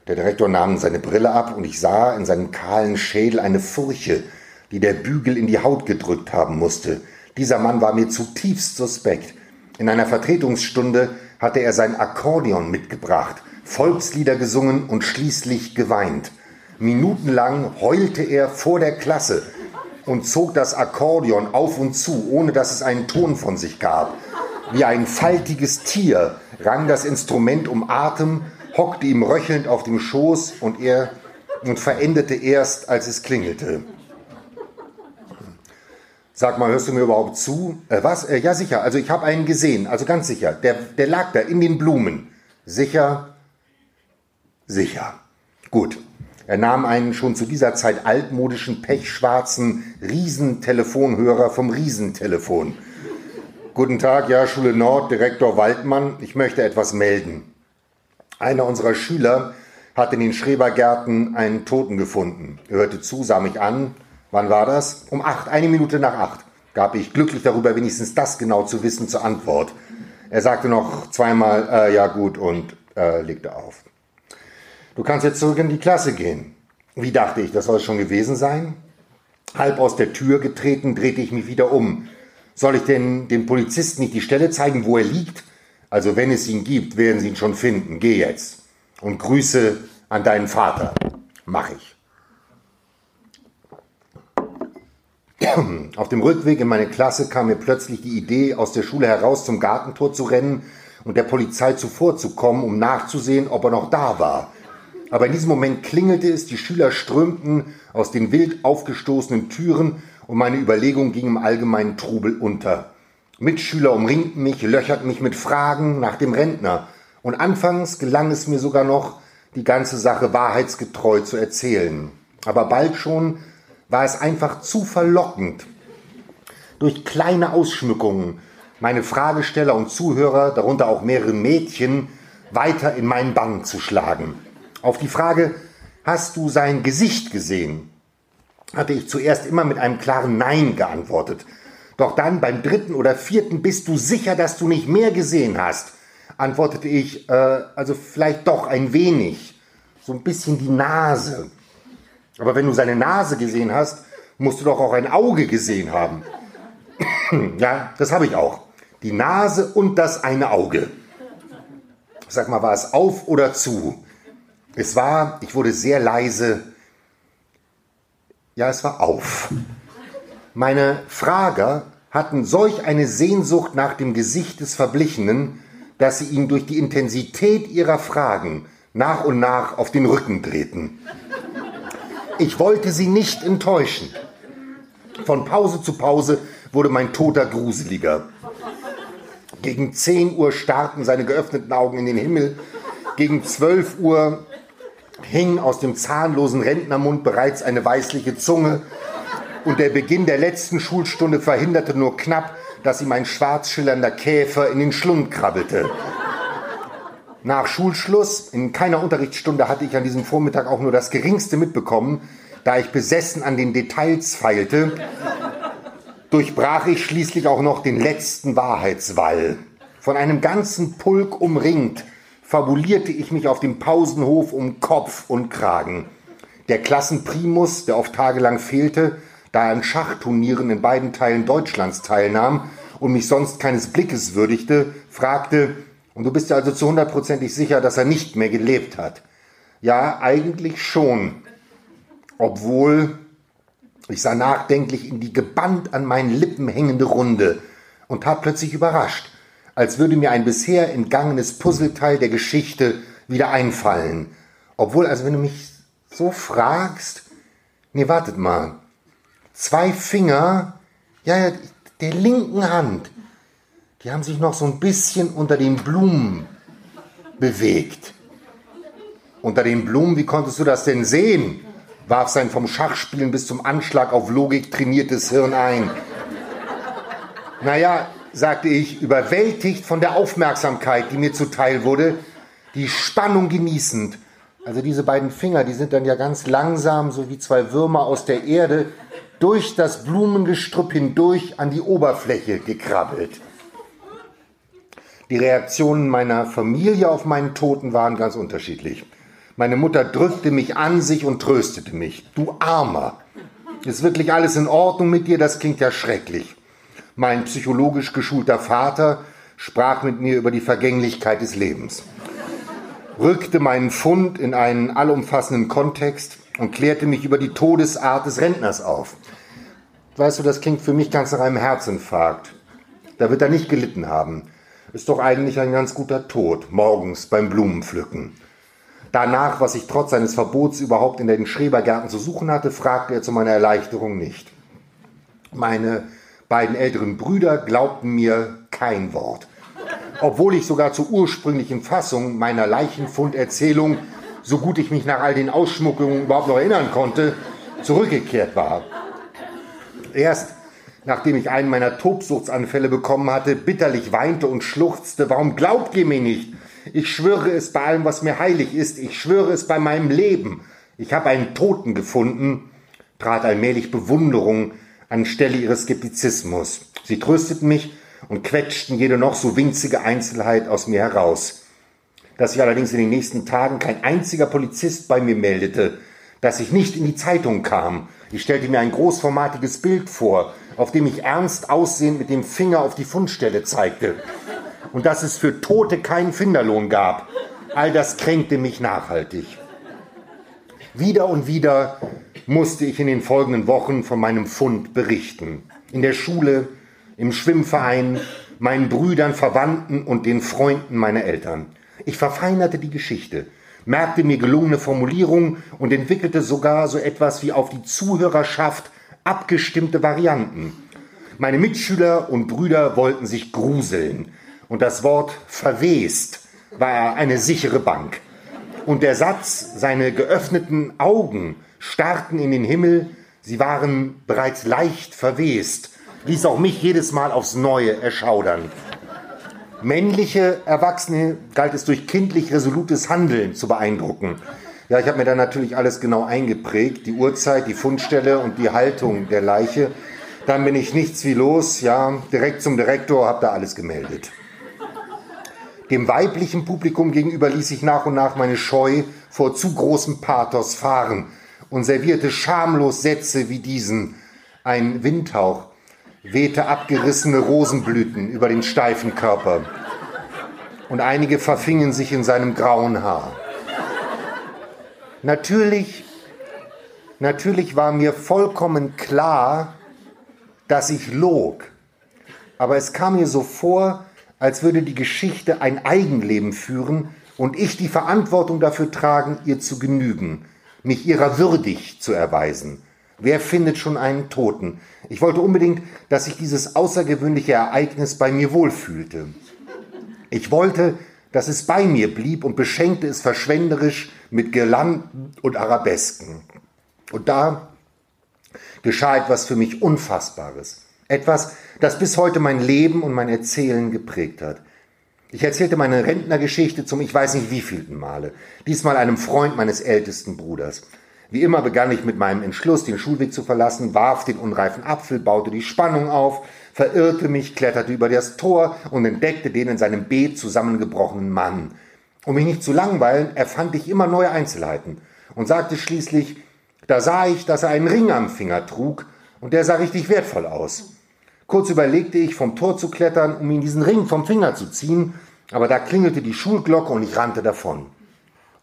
Der Direktor nahm seine Brille ab und ich sah in seinem kahlen Schädel eine Furche, die der Bügel in die Haut gedrückt haben musste. Dieser Mann war mir zutiefst suspekt. In einer Vertretungsstunde hatte er sein Akkordeon mitgebracht, Volkslieder gesungen und schließlich geweint. Minutenlang heulte er vor der Klasse und zog das Akkordeon auf und zu, ohne dass es einen Ton von sich gab. Wie ein faltiges Tier rang das Instrument um Atem, hockte ihm röchelnd auf dem Schoß und er und verendete erst, als es klingelte. Sag mal, hörst du mir überhaupt zu? Äh, was? Äh, ja, sicher. Also ich habe einen gesehen. Also ganz sicher. Der, der lag da in den Blumen. Sicher? Sicher. Gut. Er nahm einen schon zu dieser Zeit altmodischen, pechschwarzen Riesentelefonhörer vom Riesentelefon. Guten Tag, ja, Schule Nord, Direktor Waldmann. Ich möchte etwas melden. Einer unserer Schüler hat in den Schrebergärten einen Toten gefunden. Er hörte zu, sah mich an, Wann war das? Um acht, eine Minute nach acht, gab ich glücklich darüber, wenigstens das genau zu wissen, zur Antwort. Er sagte noch zweimal, äh, ja gut, und äh, legte auf. Du kannst jetzt zurück in die Klasse gehen. Wie dachte ich, das soll es schon gewesen sein? Halb aus der Tür getreten, drehte ich mich wieder um. Soll ich denn dem Polizisten nicht die Stelle zeigen, wo er liegt? Also wenn es ihn gibt, werden sie ihn schon finden. Geh jetzt. Und Grüße an deinen Vater. Mach ich. Auf dem Rückweg in meine Klasse kam mir plötzlich die Idee, aus der Schule heraus zum Gartentor zu rennen und der Polizei zuvorzukommen, um nachzusehen, ob er noch da war. Aber in diesem Moment klingelte es, die Schüler strömten aus den wild aufgestoßenen Türen und meine Überlegung ging im allgemeinen Trubel unter. Mitschüler umringten mich, löcherten mich mit Fragen nach dem Rentner. Und anfangs gelang es mir sogar noch, die ganze Sache wahrheitsgetreu zu erzählen. Aber bald schon war es einfach zu verlockend, durch kleine Ausschmückungen meine Fragesteller und Zuhörer, darunter auch mehrere Mädchen, weiter in meinen Bann zu schlagen. Auf die Frage, hast du sein Gesicht gesehen? hatte ich zuerst immer mit einem klaren Nein geantwortet. Doch dann beim dritten oder vierten bist du sicher, dass du nicht mehr gesehen hast, antwortete ich, äh, also vielleicht doch ein wenig, so ein bisschen die Nase. Aber wenn du seine Nase gesehen hast, musst du doch auch ein Auge gesehen haben. ja, das habe ich auch. Die Nase und das eine Auge. Sag mal, war es auf oder zu? Es war, ich wurde sehr leise. Ja, es war auf. Meine Frager hatten solch eine Sehnsucht nach dem Gesicht des Verblichenen, dass sie ihn durch die Intensität ihrer Fragen nach und nach auf den Rücken drehten. Ich wollte sie nicht enttäuschen. Von Pause zu Pause wurde mein Toter gruseliger. Gegen 10 Uhr starrten seine geöffneten Augen in den Himmel. Gegen 12 Uhr hing aus dem zahnlosen Rentnermund bereits eine weißliche Zunge. Und der Beginn der letzten Schulstunde verhinderte nur knapp, dass ihm ein schwarz schillernder Käfer in den Schlund krabbelte. Nach Schulschluss, in keiner Unterrichtsstunde hatte ich an diesem Vormittag auch nur das Geringste mitbekommen, da ich besessen an den Details feilte, durchbrach ich schließlich auch noch den letzten Wahrheitswall. Von einem ganzen Pulk umringt, fabulierte ich mich auf dem Pausenhof um Kopf und Kragen. Der Klassenprimus, der oft tagelang fehlte, da er an Schachturnieren in beiden Teilen Deutschlands teilnahm und mich sonst keines Blickes würdigte, fragte, und du bist ja also zu hundertprozentig sicher, dass er nicht mehr gelebt hat? Ja, eigentlich schon. Obwohl, ich sah nachdenklich in die gebannt an meinen Lippen hängende Runde und tat plötzlich überrascht, als würde mir ein bisher entgangenes Puzzleteil der Geschichte wieder einfallen. Obwohl, also wenn du mich so fragst, nee, wartet mal. Zwei Finger, ja, der linken Hand, die haben sich noch so ein bisschen unter den Blumen bewegt. Unter den Blumen, wie konntest du das denn sehen? warf sein vom Schachspielen bis zum Anschlag auf Logik trainiertes Hirn ein. Naja, sagte ich, überwältigt von der Aufmerksamkeit, die mir zuteil wurde, die Spannung genießend. Also diese beiden Finger, die sind dann ja ganz langsam, so wie zwei Würmer aus der Erde, durch das Blumengestrüpp hindurch an die Oberfläche gekrabbelt. Die Reaktionen meiner Familie auf meinen Toten waren ganz unterschiedlich. Meine Mutter drückte mich an sich und tröstete mich. Du Armer, ist wirklich alles in Ordnung mit dir? Das klingt ja schrecklich. Mein psychologisch geschulter Vater sprach mit mir über die Vergänglichkeit des Lebens, rückte meinen Fund in einen allumfassenden Kontext und klärte mich über die Todesart des Rentners auf. Weißt du, das klingt für mich ganz nach einem Herzinfarkt. Da wird er nicht gelitten haben. Ist doch eigentlich ein ganz guter Tod, morgens beim Blumenpflücken. Danach, was ich trotz seines Verbots überhaupt in den Schrebergärten zu suchen hatte, fragte er zu meiner Erleichterung nicht. Meine beiden älteren Brüder glaubten mir kein Wort. Obwohl ich sogar zur ursprünglichen Fassung meiner Leichenfunderzählung, so gut ich mich nach all den Ausschmuckungen überhaupt noch erinnern konnte, zurückgekehrt war. Erst nachdem ich einen meiner Tobsuchtsanfälle bekommen hatte, bitterlich weinte und schluchzte, warum glaubt ihr mir nicht? Ich schwöre es bei allem, was mir heilig ist. Ich schwöre es bei meinem Leben. Ich habe einen Toten gefunden, trat allmählich Bewunderung anstelle ihres Skeptizismus. Sie trösteten mich und quetschten jede noch so winzige Einzelheit aus mir heraus. Dass sich allerdings in den nächsten Tagen kein einziger Polizist bei mir meldete, dass ich nicht in die Zeitung kam. Ich stellte mir ein großformatiges Bild vor, auf dem ich ernst aussehend mit dem Finger auf die Fundstelle zeigte und dass es für Tote keinen Finderlohn gab. All das kränkte mich nachhaltig. Wieder und wieder musste ich in den folgenden Wochen von meinem Fund berichten. In der Schule, im Schwimmverein, meinen Brüdern, Verwandten und den Freunden meiner Eltern. Ich verfeinerte die Geschichte, merkte mir gelungene Formulierungen und entwickelte sogar so etwas wie auf die Zuhörerschaft abgestimmte Varianten. Meine Mitschüler und Brüder wollten sich gruseln und das Wort verwest war eine sichere Bank. Und der Satz, seine geöffneten Augen starrten in den Himmel, sie waren bereits leicht verwest, ließ auch mich jedes Mal aufs Neue erschaudern. Männliche Erwachsene galt es durch kindlich resolutes Handeln zu beeindrucken. Ja, ich habe mir da natürlich alles genau eingeprägt, die Uhrzeit, die Fundstelle und die Haltung der Leiche. Dann bin ich nichts wie los, ja, direkt zum Direktor, habe da alles gemeldet. Dem weiblichen Publikum gegenüber ließ ich nach und nach meine Scheu vor zu großem Pathos fahren und servierte schamlos Sätze wie diesen. Ein Windhauch wehte abgerissene Rosenblüten über den steifen Körper und einige verfingen sich in seinem grauen Haar. Natürlich, natürlich war mir vollkommen klar, dass ich log, aber es kam mir so vor, als würde die Geschichte ein Eigenleben führen und ich die Verantwortung dafür tragen, ihr zu genügen, mich ihrer würdig zu erweisen. Wer findet schon einen Toten? Ich wollte unbedingt, dass sich dieses außergewöhnliche Ereignis bei mir wohlfühlte. Ich wollte, dass es bei mir blieb und beschenkte es verschwenderisch mit Girlanden und Arabesken. Und da geschah etwas für mich Unfassbares. Etwas, das bis heute mein Leben und mein Erzählen geprägt hat. Ich erzählte meine Rentnergeschichte zum ich weiß nicht wievielten Male, diesmal einem Freund meines ältesten Bruders. Wie immer begann ich mit meinem Entschluss, den Schulweg zu verlassen, warf den unreifen Apfel, baute die Spannung auf, verirrte mich, kletterte über das Tor und entdeckte den in seinem Beet zusammengebrochenen Mann. Um mich nicht zu langweilen, erfand ich immer neue Einzelheiten und sagte schließlich, da sah ich, dass er einen Ring am Finger trug und der sah richtig wertvoll aus. Kurz überlegte ich, vom Tor zu klettern, um ihm diesen Ring vom Finger zu ziehen, aber da klingelte die Schulglocke und ich rannte davon.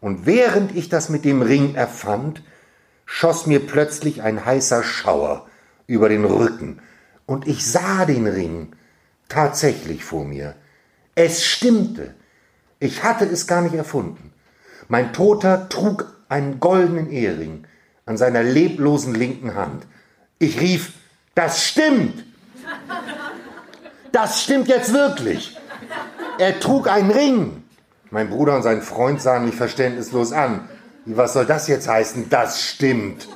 Und während ich das mit dem Ring erfand, schoss mir plötzlich ein heißer Schauer über den Rücken und ich sah den Ring tatsächlich vor mir. Es stimmte. Ich hatte es gar nicht erfunden. Mein Toter trug einen goldenen Ehering an seiner leblosen linken Hand. Ich rief, das stimmt! Das stimmt jetzt wirklich! Er trug einen Ring! Mein Bruder und sein Freund sahen mich verständnislos an. Was soll das jetzt heißen? Das stimmt.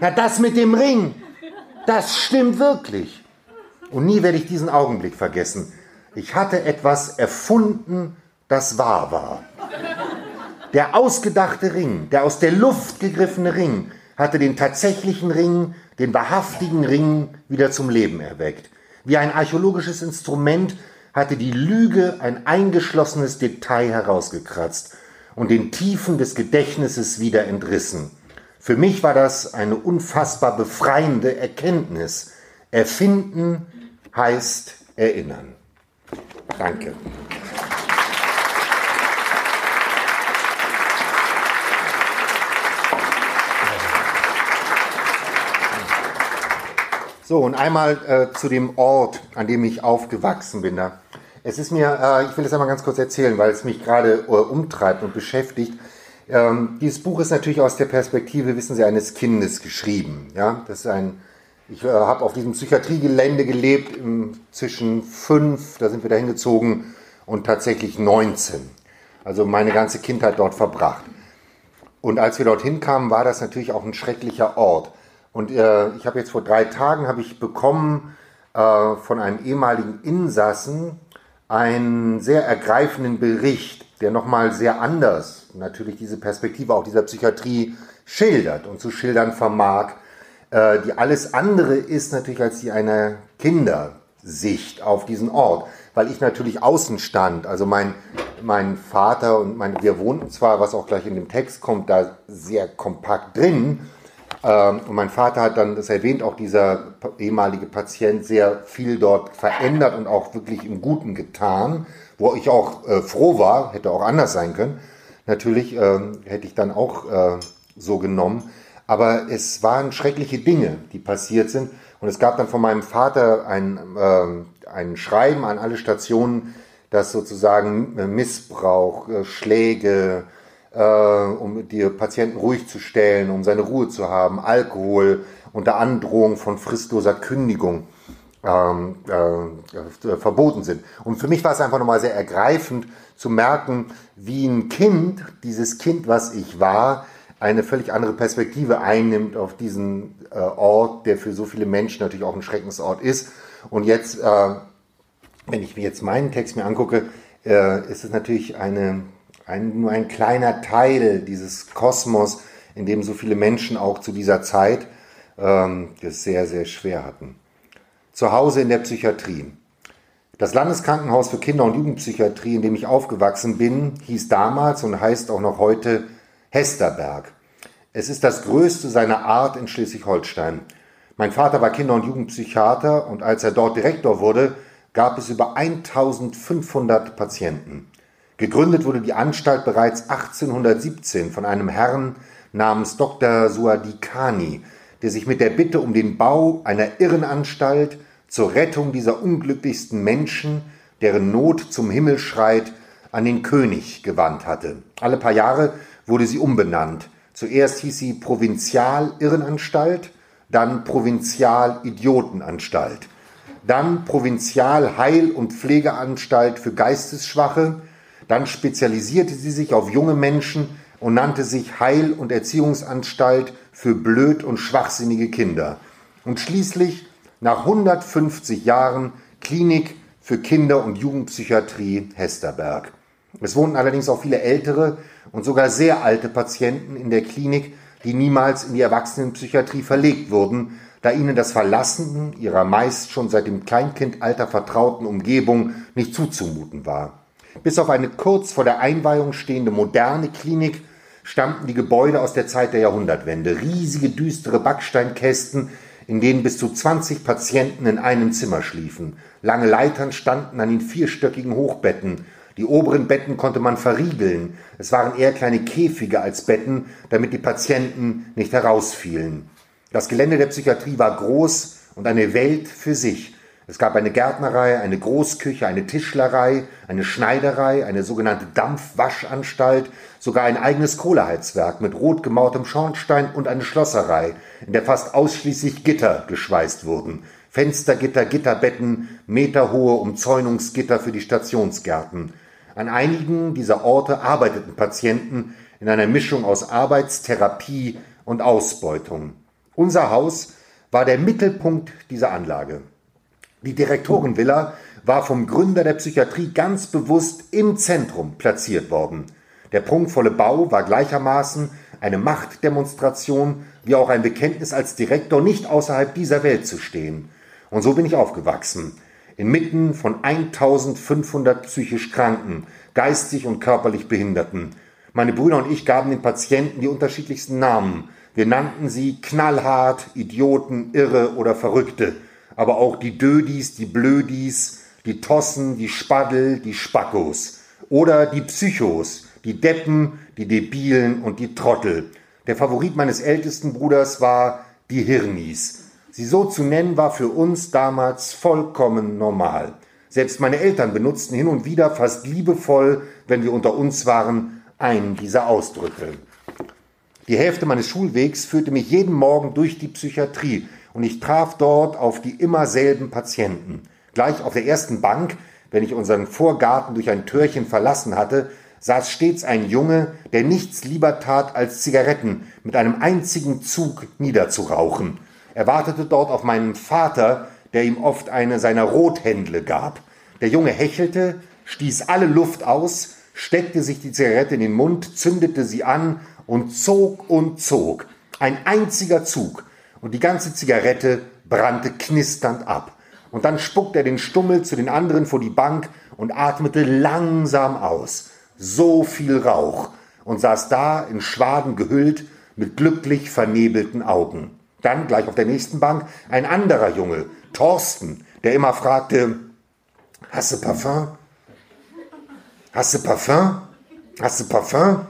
Na, das mit dem Ring, das stimmt wirklich. Und nie werde ich diesen Augenblick vergessen. Ich hatte etwas erfunden, das wahr war. Der ausgedachte Ring, der aus der Luft gegriffene Ring, hatte den tatsächlichen Ring, den wahrhaftigen Ring wieder zum Leben erweckt. Wie ein archäologisches Instrument hatte die Lüge ein eingeschlossenes Detail herausgekratzt und den Tiefen des Gedächtnisses wieder entrissen. Für mich war das eine unfassbar befreiende Erkenntnis. Erfinden heißt erinnern. Danke. So, und einmal äh, zu dem Ort, an dem ich aufgewachsen bin. Da. Es ist mir, äh, ich will es einmal ganz kurz erzählen, weil es mich gerade äh, umtreibt und beschäftigt. Ähm, dieses Buch ist natürlich aus der Perspektive, wissen Sie, eines Kindes geschrieben. Ja, das ist ein, ich äh, habe auf diesem Psychiatriegelände gelebt, im, zwischen fünf, da sind wir da hingezogen, und tatsächlich 19. Also meine ganze Kindheit dort verbracht. Und als wir dorthin kamen, war das natürlich auch ein schrecklicher Ort. Und äh, ich habe jetzt vor drei Tagen habe ich bekommen äh, von einem ehemaligen Insassen einen sehr ergreifenden Bericht, der nochmal sehr anders natürlich diese Perspektive auch dieser Psychiatrie schildert und zu schildern vermag, äh, die alles andere ist natürlich als die einer Kindersicht auf diesen Ort, weil ich natürlich außen stand. Also mein, mein Vater und mein, wir wohnten zwar, was auch gleich in dem Text kommt, da sehr kompakt drin, und mein Vater hat dann, das erwähnt auch dieser ehemalige Patient, sehr viel dort verändert und auch wirklich im Guten getan, wo ich auch äh, froh war, hätte auch anders sein können. Natürlich ähm, hätte ich dann auch äh, so genommen. Aber es waren schreckliche Dinge, die passiert sind. Und es gab dann von meinem Vater ein, äh, ein Schreiben an alle Stationen, dass sozusagen Missbrauch, äh, Schläge, äh, um die Patienten ruhig zu stellen, um seine Ruhe zu haben, Alkohol unter Androhung von fristloser Kündigung ähm, äh, verboten sind. Und für mich war es einfach nochmal sehr ergreifend zu merken, wie ein Kind, dieses Kind, was ich war, eine völlig andere Perspektive einnimmt auf diesen äh, Ort, der für so viele Menschen natürlich auch ein Schreckensort ist. Und jetzt, äh, wenn ich mir jetzt meinen Text mir angucke, äh, ist es natürlich eine ein, nur ein kleiner Teil dieses Kosmos, in dem so viele Menschen auch zu dieser Zeit ähm, es sehr, sehr schwer hatten. Zu Hause in der Psychiatrie. Das Landeskrankenhaus für Kinder- und Jugendpsychiatrie, in dem ich aufgewachsen bin, hieß damals und heißt auch noch heute Hesterberg. Es ist das größte seiner Art in Schleswig-Holstein. Mein Vater war Kinder- und Jugendpsychiater und als er dort Direktor wurde, gab es über 1500 Patienten. Gegründet wurde die Anstalt bereits 1817 von einem Herrn namens Dr. Suadikani, der sich mit der Bitte um den Bau einer Irrenanstalt zur Rettung dieser unglücklichsten Menschen, deren Not zum Himmel schreit, an den König gewandt hatte. Alle paar Jahre wurde sie umbenannt. Zuerst hieß sie Provinzial Irrenanstalt, dann Provinzial Idiotenanstalt, dann Provinzial Heil- und Pflegeanstalt für Geistesschwache, dann spezialisierte sie sich auf junge Menschen und nannte sich Heil- und Erziehungsanstalt für blöd und schwachsinnige Kinder. Und schließlich nach 150 Jahren Klinik für Kinder- und Jugendpsychiatrie Hesterberg. Es wohnten allerdings auch viele ältere und sogar sehr alte Patienten in der Klinik, die niemals in die Erwachsenenpsychiatrie verlegt wurden, da ihnen das Verlassen ihrer meist schon seit dem Kleinkindalter vertrauten Umgebung nicht zuzumuten war. Bis auf eine kurz vor der Einweihung stehende moderne Klinik stammten die Gebäude aus der Zeit der Jahrhundertwende. Riesige düstere Backsteinkästen, in denen bis zu 20 Patienten in einem Zimmer schliefen. Lange Leitern standen an den vierstöckigen Hochbetten. Die oberen Betten konnte man verriegeln. Es waren eher kleine Käfige als Betten, damit die Patienten nicht herausfielen. Das Gelände der Psychiatrie war groß und eine Welt für sich. Es gab eine Gärtnerei, eine Großküche, eine Tischlerei, eine Schneiderei, eine sogenannte Dampfwaschanstalt, sogar ein eigenes Kohleheizwerk mit rot gemauertem Schornstein und eine Schlosserei, in der fast ausschließlich Gitter geschweißt wurden. Fenstergitter, Gitterbetten, meterhohe Umzäunungsgitter für die Stationsgärten. An einigen dieser Orte arbeiteten Patienten in einer Mischung aus Arbeitstherapie und Ausbeutung. Unser Haus war der Mittelpunkt dieser Anlage. Die Direktorenvilla war vom Gründer der Psychiatrie ganz bewusst im Zentrum platziert worden. Der prunkvolle Bau war gleichermaßen eine Machtdemonstration wie auch ein Bekenntnis als Direktor nicht außerhalb dieser Welt zu stehen. Und so bin ich aufgewachsen. Inmitten von 1500 psychisch Kranken, geistig und körperlich Behinderten. Meine Brüder und ich gaben den Patienten die unterschiedlichsten Namen. Wir nannten sie knallhart, Idioten, Irre oder Verrückte aber auch die Dödis, die Blödis, die Tossen, die Spaddel, die Spackos oder die Psychos, die Deppen, die Debilen und die Trottel. Der Favorit meines ältesten Bruders war die Hirnis. Sie so zu nennen war für uns damals vollkommen normal. Selbst meine Eltern benutzten hin und wieder fast liebevoll, wenn wir unter uns waren, einen dieser Ausdrücke. Die Hälfte meines Schulwegs führte mich jeden Morgen durch die Psychiatrie, und ich traf dort auf die immer selben Patienten. Gleich auf der ersten Bank, wenn ich unseren Vorgarten durch ein Türchen verlassen hatte, saß stets ein Junge, der nichts lieber tat, als Zigaretten mit einem einzigen Zug niederzurauchen. Er wartete dort auf meinen Vater, der ihm oft eine seiner Rothändle gab. Der Junge hechelte, stieß alle Luft aus, steckte sich die Zigarette in den Mund, zündete sie an und zog und zog. Ein einziger Zug, und die ganze Zigarette brannte knisternd ab. Und dann spuckte er den Stummel zu den anderen vor die Bank und atmete langsam aus. So viel Rauch. Und saß da in Schwaden gehüllt mit glücklich vernebelten Augen. Dann, gleich auf der nächsten Bank, ein anderer Junge, Thorsten, der immer fragte, Hast du Parfum? Hast du Parfum? Hast du Parfum?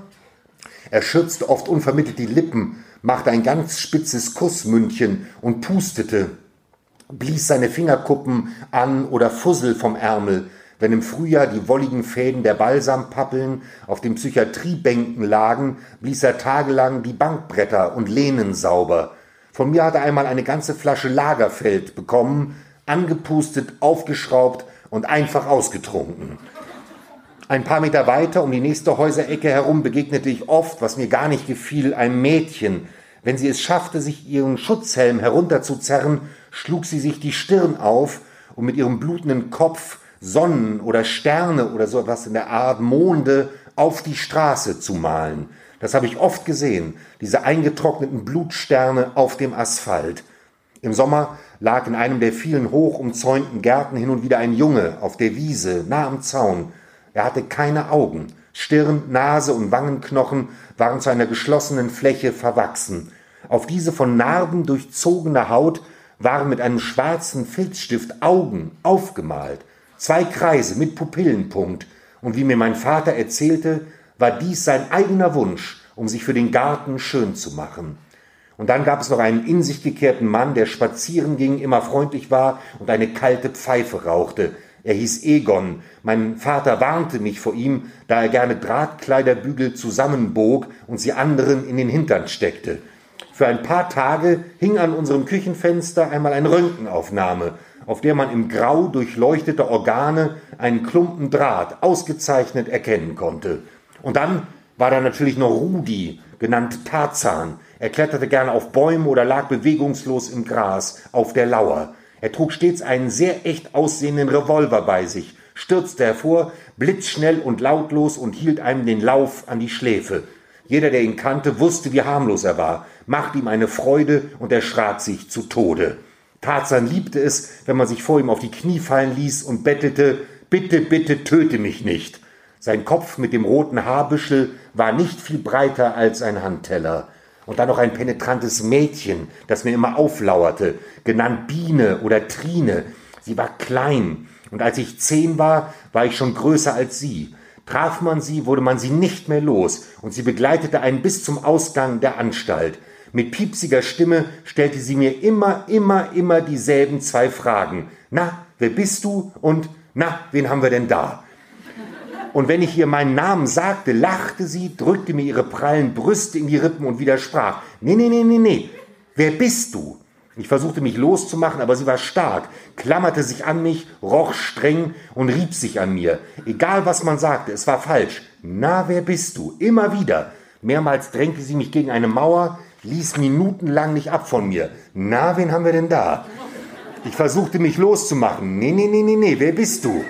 Er schürzte oft unvermittelt die Lippen machte ein ganz spitzes Kussmündchen und pustete, blies seine Fingerkuppen an oder Fussel vom Ärmel, wenn im Frühjahr die wolligen Fäden der Balsampappeln auf den Psychiatriebänken lagen, blies er tagelang die Bankbretter und Lehnen sauber. Von mir hat er einmal eine ganze Flasche Lagerfeld bekommen, angepustet, aufgeschraubt und einfach ausgetrunken. Ein paar Meter weiter um die nächste Häuserecke herum begegnete ich oft, was mir gar nicht gefiel, einem Mädchen. Wenn sie es schaffte, sich ihren Schutzhelm herunterzuzerren, schlug sie sich die Stirn auf und mit ihrem blutenden Kopf Sonnen oder Sterne oder so etwas in der Art Monde auf die Straße zu malen. Das habe ich oft gesehen, diese eingetrockneten Blutsterne auf dem Asphalt. Im Sommer lag in einem der vielen hoch umzäunten Gärten hin und wieder ein Junge auf der Wiese, nah am Zaun. Er hatte keine Augen. Stirn, Nase und Wangenknochen waren zu einer geschlossenen Fläche verwachsen. Auf diese von Narben durchzogene Haut waren mit einem schwarzen Filzstift Augen aufgemalt. Zwei Kreise mit Pupillenpunkt. Und wie mir mein Vater erzählte, war dies sein eigener Wunsch, um sich für den Garten schön zu machen. Und dann gab es noch einen in sich gekehrten Mann, der spazieren ging, immer freundlich war und eine kalte Pfeife rauchte. Er hieß Egon. Mein Vater warnte mich vor ihm, da er gerne Drahtkleiderbügel zusammenbog und sie anderen in den Hintern steckte. Für ein paar Tage hing an unserem Küchenfenster einmal eine Röntgenaufnahme, auf der man im grau durchleuchtete Organe einen Klumpen Draht ausgezeichnet erkennen konnte. Und dann war da natürlich noch Rudi, genannt Tarzan. Er kletterte gerne auf Bäume oder lag bewegungslos im Gras auf der Lauer. Er trug stets einen sehr echt aussehenden Revolver bei sich, stürzte hervor, blitzschnell und lautlos und hielt einem den Lauf an die Schläfe. Jeder, der ihn kannte, wusste, wie harmlos er war, machte ihm eine Freude und erschrak sich zu Tode. Tarzan liebte es, wenn man sich vor ihm auf die Knie fallen ließ und bettelte, bitte, bitte töte mich nicht. Sein Kopf mit dem roten Haarbüschel war nicht viel breiter als ein Handteller. Und dann noch ein penetrantes Mädchen, das mir immer auflauerte, genannt Biene oder Trine. Sie war klein, und als ich zehn war, war ich schon größer als sie. Traf man sie, wurde man sie nicht mehr los, und sie begleitete einen bis zum Ausgang der Anstalt. Mit piepsiger Stimme stellte sie mir immer, immer, immer dieselben zwei Fragen. Na, wer bist du? Und na, wen haben wir denn da? Und wenn ich ihr meinen Namen sagte, lachte sie, drückte mir ihre prallen Brüste in die Rippen und widersprach. Nee, nee, nee, nee, nee. Wer bist du? Ich versuchte mich loszumachen, aber sie war stark, klammerte sich an mich, roch streng und rieb sich an mir. Egal was man sagte, es war falsch. Na, wer bist du? Immer wieder. Mehrmals drängte sie mich gegen eine Mauer, ließ minutenlang nicht ab von mir. Na, wen haben wir denn da? Ich versuchte mich loszumachen. Nee, nee, nee, nee, nee, wer bist du?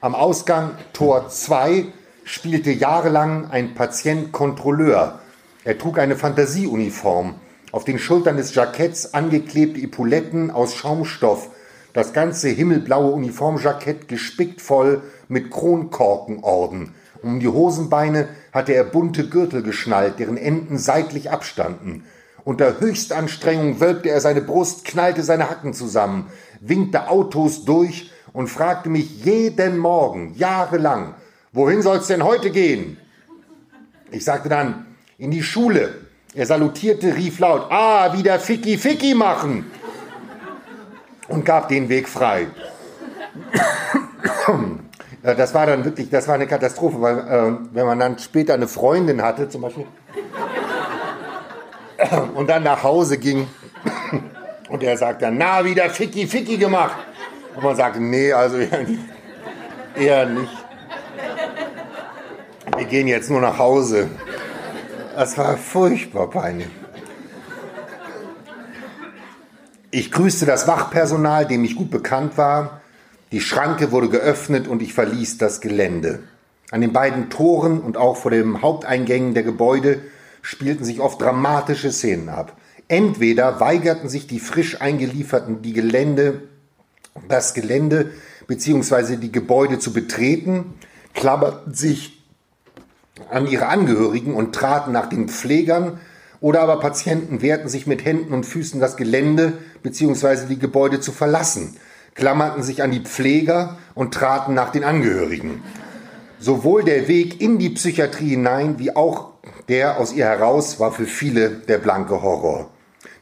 Am Ausgang Tor 2 spielte jahrelang ein Patient Kontrolleur. Er trug eine Fantasieuniform. Auf den Schultern des Jacketts angeklebte Epauletten aus Schaumstoff. Das ganze himmelblaue Uniformjackett gespickt voll mit Kronkorkenorden. Um die Hosenbeine hatte er bunte Gürtel geschnallt, deren Enden seitlich abstanden. Unter Höchstanstrengung wölbte er seine Brust, knallte seine Hacken zusammen, winkte Autos durch und fragte mich jeden Morgen, jahrelang, wohin soll's denn heute gehen? Ich sagte dann, in die Schule. Er salutierte, rief laut, ah, wieder Ficky Ficky machen und gab den Weg frei. Das war dann wirklich, das war eine Katastrophe, weil äh, wenn man dann später eine Freundin hatte, zum Beispiel, und dann nach Hause ging und er sagte, na, wieder Ficky Ficky gemacht. Und man sagte, nee, also eher nicht. Eher nicht. Wir gehen jetzt nur nach Hause. Das war furchtbar peinlich. Ich grüßte das Wachpersonal, dem ich gut bekannt war. Die Schranke wurde geöffnet und ich verließ das Gelände. An den beiden Toren und auch vor den Haupteingängen der Gebäude spielten sich oft dramatische Szenen ab. Entweder weigerten sich die frisch eingelieferten die Gelände das Gelände bzw. die Gebäude zu betreten, klammerten sich an ihre Angehörigen und traten nach den Pflegern, oder aber Patienten wehrten sich mit Händen und Füßen das Gelände bzw. die Gebäude zu verlassen, klammerten sich an die Pfleger und traten nach den Angehörigen. Sowohl der Weg in die Psychiatrie hinein wie auch der aus ihr heraus war für viele der blanke Horror.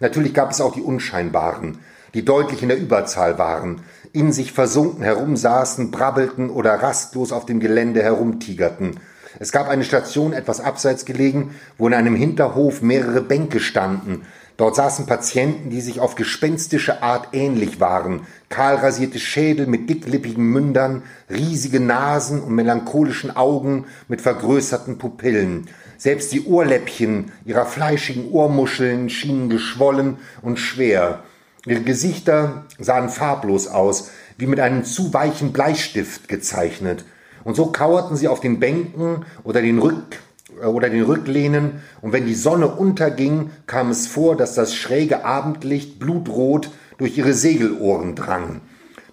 Natürlich gab es auch die Unscheinbaren, die deutlich in der Überzahl waren, in sich versunken herumsaßen, brabbelten oder rastlos auf dem Gelände herumtigerten. Es gab eine Station etwas abseits gelegen, wo in einem Hinterhof mehrere Bänke standen. Dort saßen Patienten, die sich auf gespenstische Art ähnlich waren. Kahlrasierte Schädel mit dicklippigen Mündern, riesige Nasen und melancholischen Augen mit vergrößerten Pupillen. Selbst die Ohrläppchen ihrer fleischigen Ohrmuscheln schienen geschwollen und schwer. Ihre Gesichter sahen farblos aus, wie mit einem zu weichen Bleistift gezeichnet. Und so kauerten sie auf den Bänken oder den, Rück, äh, oder den Rücklehnen, und wenn die Sonne unterging, kam es vor, dass das schräge Abendlicht blutrot durch ihre Segelohren drang.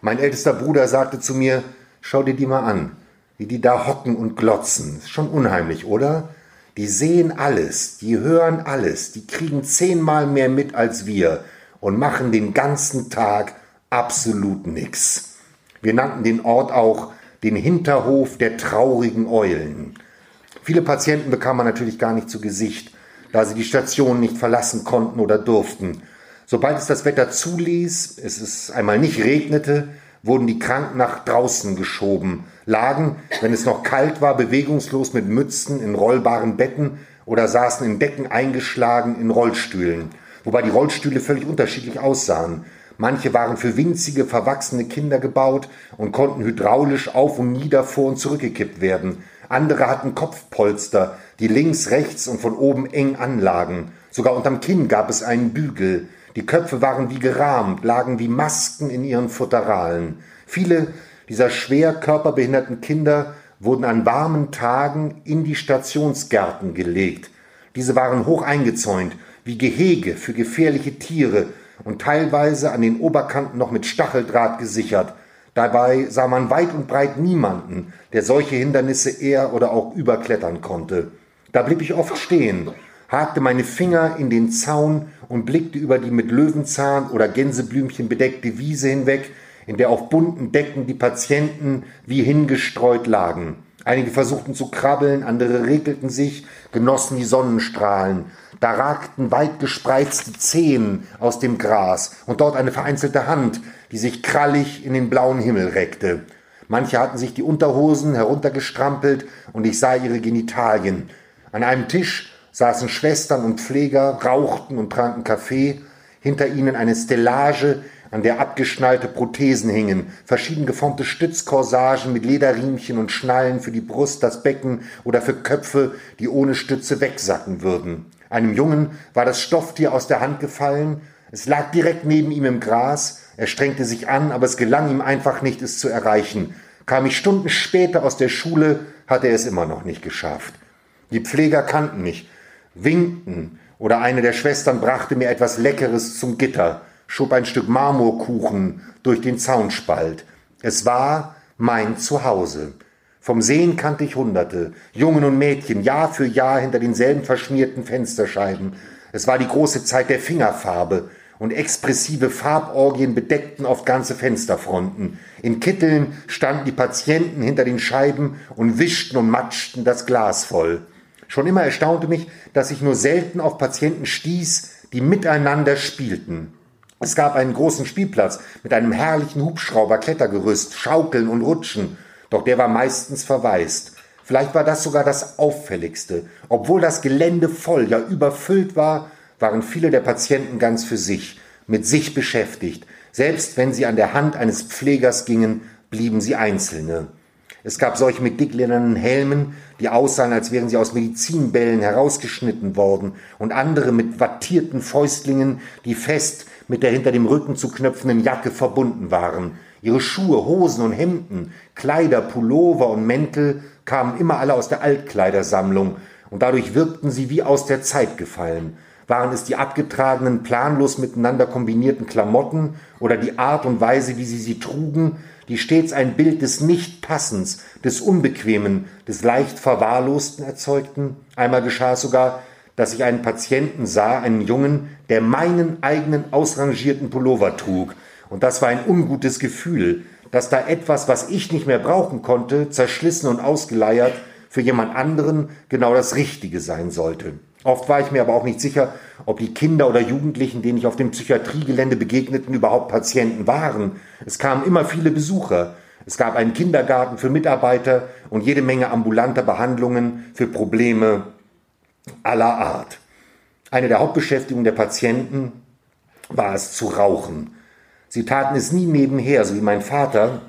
Mein ältester Bruder sagte zu mir, schau dir die mal an, wie die da hocken und glotzen. Ist schon unheimlich, oder? Die sehen alles, die hören alles, die kriegen zehnmal mehr mit als wir und machen den ganzen Tag absolut nichts. Wir nannten den Ort auch den Hinterhof der traurigen Eulen. Viele Patienten bekam man natürlich gar nicht zu Gesicht, da sie die Station nicht verlassen konnten oder durften. Sobald es das Wetter zuließ, es es einmal nicht regnete, wurden die Kranken nach draußen geschoben, lagen, wenn es noch kalt war, bewegungslos mit Mützen in rollbaren Betten oder saßen in Decken eingeschlagen in Rollstühlen wobei die Rollstühle völlig unterschiedlich aussahen. Manche waren für winzige, verwachsene Kinder gebaut und konnten hydraulisch auf und nieder vor und zurückgekippt werden. Andere hatten Kopfpolster, die links, rechts und von oben eng anlagen. Sogar unterm Kinn gab es einen Bügel. Die Köpfe waren wie gerahmt, lagen wie Masken in ihren Futteralen. Viele dieser schwer körperbehinderten Kinder wurden an warmen Tagen in die Stationsgärten gelegt. Diese waren hoch eingezäunt wie Gehege für gefährliche Tiere und teilweise an den Oberkanten noch mit Stacheldraht gesichert. Dabei sah man weit und breit niemanden, der solche Hindernisse eher oder auch überklettern konnte. Da blieb ich oft stehen, hakte meine Finger in den Zaun und blickte über die mit Löwenzahn oder Gänseblümchen bedeckte Wiese hinweg, in der auf bunten Decken die Patienten wie hingestreut lagen. Einige versuchten zu krabbeln, andere regelten sich, genossen die Sonnenstrahlen. Da ragten weit gespreizte Zehen aus dem Gras und dort eine vereinzelte Hand, die sich krallig in den blauen Himmel reckte. Manche hatten sich die Unterhosen heruntergestrampelt und ich sah ihre Genitalien. An einem Tisch saßen Schwestern und Pfleger, rauchten und tranken Kaffee, hinter ihnen eine Stellage, an der abgeschnallte Prothesen hingen, verschieden geformte Stützkorsagen mit Lederriemchen und Schnallen für die Brust, das Becken oder für Köpfe, die ohne Stütze wegsacken würden. Einem Jungen war das Stofftier aus der Hand gefallen, es lag direkt neben ihm im Gras, er strengte sich an, aber es gelang ihm einfach nicht, es zu erreichen. Kam ich Stunden später aus der Schule, hatte er es immer noch nicht geschafft. Die Pfleger kannten mich, winkten, oder eine der Schwestern brachte mir etwas Leckeres zum Gitter, schob ein Stück Marmorkuchen durch den Zaunspalt. Es war mein Zuhause. Vom Sehen kannte ich Hunderte, Jungen und Mädchen, Jahr für Jahr hinter denselben verschmierten Fensterscheiben. Es war die große Zeit der Fingerfarbe, und expressive Farborgien bedeckten oft ganze Fensterfronten. In Kitteln standen die Patienten hinter den Scheiben und wischten und matschten das Glas voll. Schon immer erstaunte mich, dass ich nur selten auf Patienten stieß, die miteinander spielten. Es gab einen großen Spielplatz mit einem herrlichen Hubschrauber-Klettergerüst, Schaukeln und Rutschen, doch der war meistens verwaist. Vielleicht war das sogar das Auffälligste. Obwohl das Gelände voll, ja überfüllt war, waren viele der Patienten ganz für sich, mit sich beschäftigt. Selbst wenn sie an der Hand eines Pflegers gingen, blieben sie Einzelne. Es gab solche mit dickledernen Helmen, die aussahen, als wären sie aus Medizinbällen herausgeschnitten worden, und andere mit wattierten Fäustlingen, die fest mit der hinter dem Rücken zu knöpfenden Jacke verbunden waren. Ihre Schuhe, Hosen und Hemden, Kleider, Pullover und Mäntel kamen immer alle aus der Altkleidersammlung, und dadurch wirkten sie wie aus der Zeit gefallen. Waren es die abgetragenen, planlos miteinander kombinierten Klamotten oder die Art und Weise, wie sie sie trugen, die stets ein Bild des Nichtpassens, des Unbequemen, des leicht Verwahrlosten erzeugten. Einmal geschah es sogar, dass ich einen Patienten sah, einen Jungen, der meinen eigenen ausrangierten Pullover trug. Und das war ein ungutes Gefühl, dass da etwas, was ich nicht mehr brauchen konnte, zerschlissen und ausgeleiert, für jemand anderen genau das Richtige sein sollte. Oft war ich mir aber auch nicht sicher, ob die Kinder oder Jugendlichen, denen ich auf dem Psychiatriegelände begegneten, überhaupt Patienten waren. Es kamen immer viele Besucher. Es gab einen Kindergarten für Mitarbeiter und jede Menge ambulanter Behandlungen für Probleme aller Art. Eine der Hauptbeschäftigungen der Patienten war es zu rauchen. Sie taten es nie nebenher, so wie mein Vater,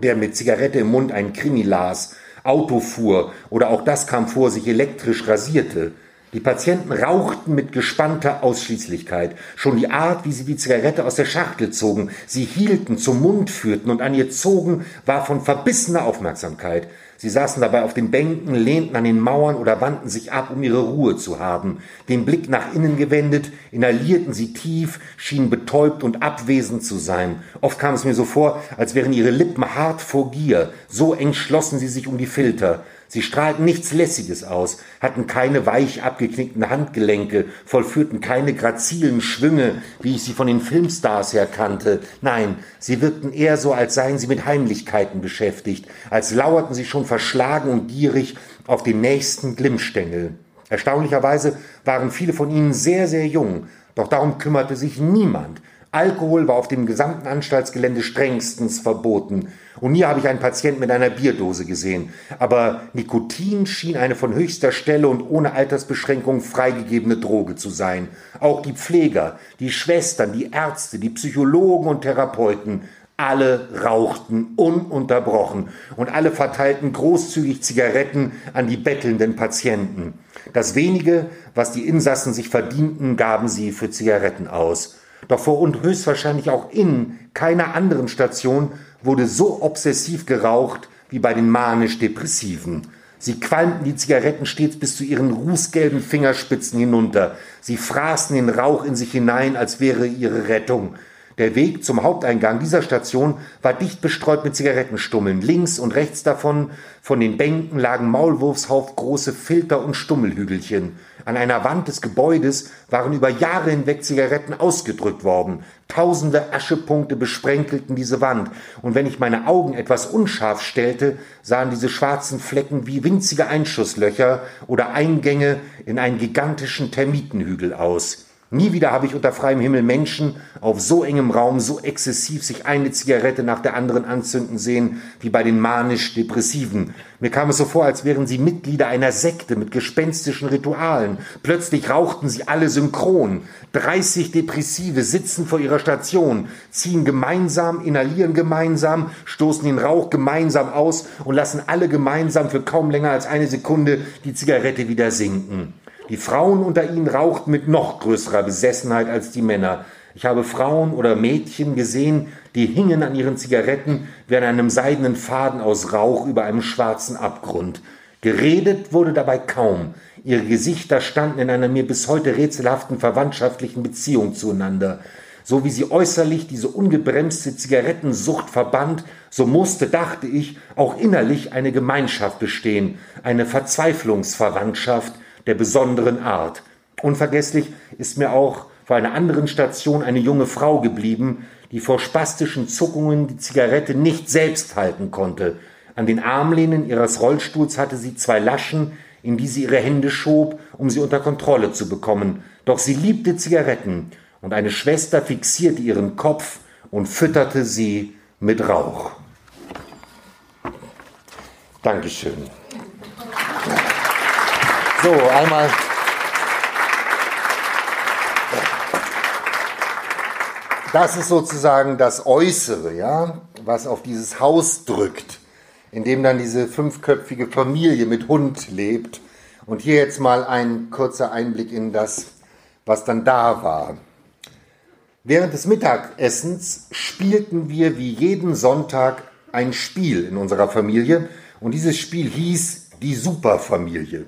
der mit Zigarette im Mund einen Krimi las, Auto fuhr oder auch das kam vor, sich elektrisch rasierte. Die Patienten rauchten mit gespannter Ausschließlichkeit. Schon die Art, wie sie die Zigarette aus der Schachtel zogen, sie hielten, zum Mund führten und an ihr zogen, war von verbissener Aufmerksamkeit. Sie saßen dabei auf den Bänken, lehnten an den Mauern oder wandten sich ab, um ihre Ruhe zu haben. Den Blick nach innen gewendet, inhalierten sie tief, schienen betäubt und abwesend zu sein. Oft kam es mir so vor, als wären ihre Lippen hart vor Gier. So eng schlossen sie sich um die Filter. Sie strahlten nichts Lässiges aus, hatten keine weich abgeknickten Handgelenke, vollführten keine grazilen Schwünge, wie ich sie von den Filmstars her kannte. Nein, sie wirkten eher so, als seien sie mit Heimlichkeiten beschäftigt, als lauerten sie schon verschlagen und gierig auf den nächsten Glimmstängel. Erstaunlicherweise waren viele von ihnen sehr, sehr jung, doch darum kümmerte sich niemand. Alkohol war auf dem gesamten Anstaltsgelände strengstens verboten. Und nie habe ich einen Patienten mit einer Bierdose gesehen. Aber Nikotin schien eine von höchster Stelle und ohne Altersbeschränkung freigegebene Droge zu sein. Auch die Pfleger, die Schwestern, die Ärzte, die Psychologen und Therapeuten, alle rauchten ununterbrochen und alle verteilten großzügig Zigaretten an die bettelnden Patienten. Das wenige, was die Insassen sich verdienten, gaben sie für Zigaretten aus. Doch vor und höchstwahrscheinlich auch in keiner anderen Station wurde so obsessiv geraucht wie bei den manisch-depressiven. Sie qualmten die Zigaretten stets bis zu ihren rußgelben Fingerspitzen hinunter. Sie fraßen den Rauch in sich hinein, als wäre ihre Rettung. Der Weg zum Haupteingang dieser Station war dicht bestreut mit Zigarettenstummeln. Links und rechts davon von den Bänken lagen Maulwurfshauf große Filter und Stummelhügelchen. An einer Wand des Gebäudes waren über Jahre hinweg Zigaretten ausgedrückt worden. Tausende Aschepunkte besprenkelten diese Wand, und wenn ich meine Augen etwas unscharf stellte, sahen diese schwarzen Flecken wie winzige Einschusslöcher oder Eingänge in einen gigantischen Termitenhügel aus. Nie wieder habe ich unter freiem Himmel Menschen auf so engem Raum so exzessiv sich eine Zigarette nach der anderen anzünden sehen, wie bei den manisch-depressiven. Mir kam es so vor, als wären sie Mitglieder einer Sekte mit gespenstischen Ritualen. Plötzlich rauchten sie alle synchron. 30 Depressive sitzen vor ihrer Station, ziehen gemeinsam, inhalieren gemeinsam, stoßen den Rauch gemeinsam aus und lassen alle gemeinsam für kaum länger als eine Sekunde die Zigarette wieder sinken. Die Frauen unter ihnen rauchten mit noch größerer Besessenheit als die Männer. Ich habe Frauen oder Mädchen gesehen, die hingen an ihren Zigaretten wie an einem seidenen Faden aus Rauch über einem schwarzen Abgrund. Geredet wurde dabei kaum. Ihre Gesichter standen in einer mir bis heute rätselhaften verwandtschaftlichen Beziehung zueinander. So wie sie äußerlich diese ungebremste Zigarettensucht verband, so musste, dachte ich, auch innerlich eine Gemeinschaft bestehen, eine Verzweiflungsverwandtschaft, der besonderen Art. Unvergesslich ist mir auch vor einer anderen Station eine junge Frau geblieben, die vor spastischen Zuckungen die Zigarette nicht selbst halten konnte. An den Armlehnen ihres Rollstuhls hatte sie zwei Laschen, in die sie ihre Hände schob, um sie unter Kontrolle zu bekommen. Doch sie liebte Zigaretten, und eine Schwester fixierte ihren Kopf und fütterte sie mit Rauch. Dankeschön. So, einmal. Das ist sozusagen das Äußere, ja, was auf dieses Haus drückt, in dem dann diese fünfköpfige Familie mit Hund lebt. Und hier jetzt mal ein kurzer Einblick in das, was dann da war. Während des Mittagessens spielten wir wie jeden Sonntag ein Spiel in unserer Familie und dieses Spiel hieß die Superfamilie.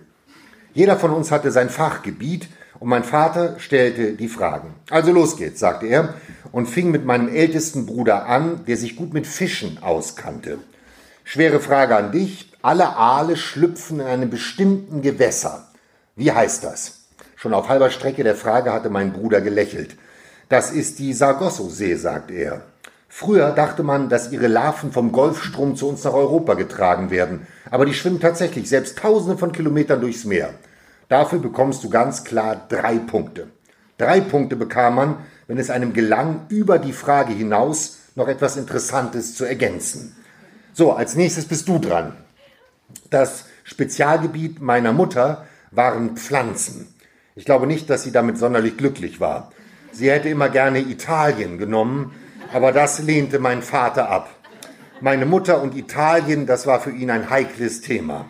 Jeder von uns hatte sein Fachgebiet und mein Vater stellte die Fragen. Also los geht's, sagte er und fing mit meinem ältesten Bruder an, der sich gut mit Fischen auskannte. Schwere Frage an dich. Alle Aale schlüpfen in einem bestimmten Gewässer. Wie heißt das? Schon auf halber Strecke der Frage hatte mein Bruder gelächelt. Das ist die Sargasso-See, sagte er. Früher dachte man, dass ihre Larven vom Golfstrom zu uns nach Europa getragen werden. Aber die schwimmen tatsächlich selbst tausende von Kilometern durchs Meer. Dafür bekommst du ganz klar drei Punkte. Drei Punkte bekam man, wenn es einem gelang, über die Frage hinaus noch etwas Interessantes zu ergänzen. So, als nächstes bist du dran. Das Spezialgebiet meiner Mutter waren Pflanzen. Ich glaube nicht, dass sie damit sonderlich glücklich war. Sie hätte immer gerne Italien genommen, aber das lehnte mein Vater ab. Meine Mutter und Italien, das war für ihn ein heikles Thema.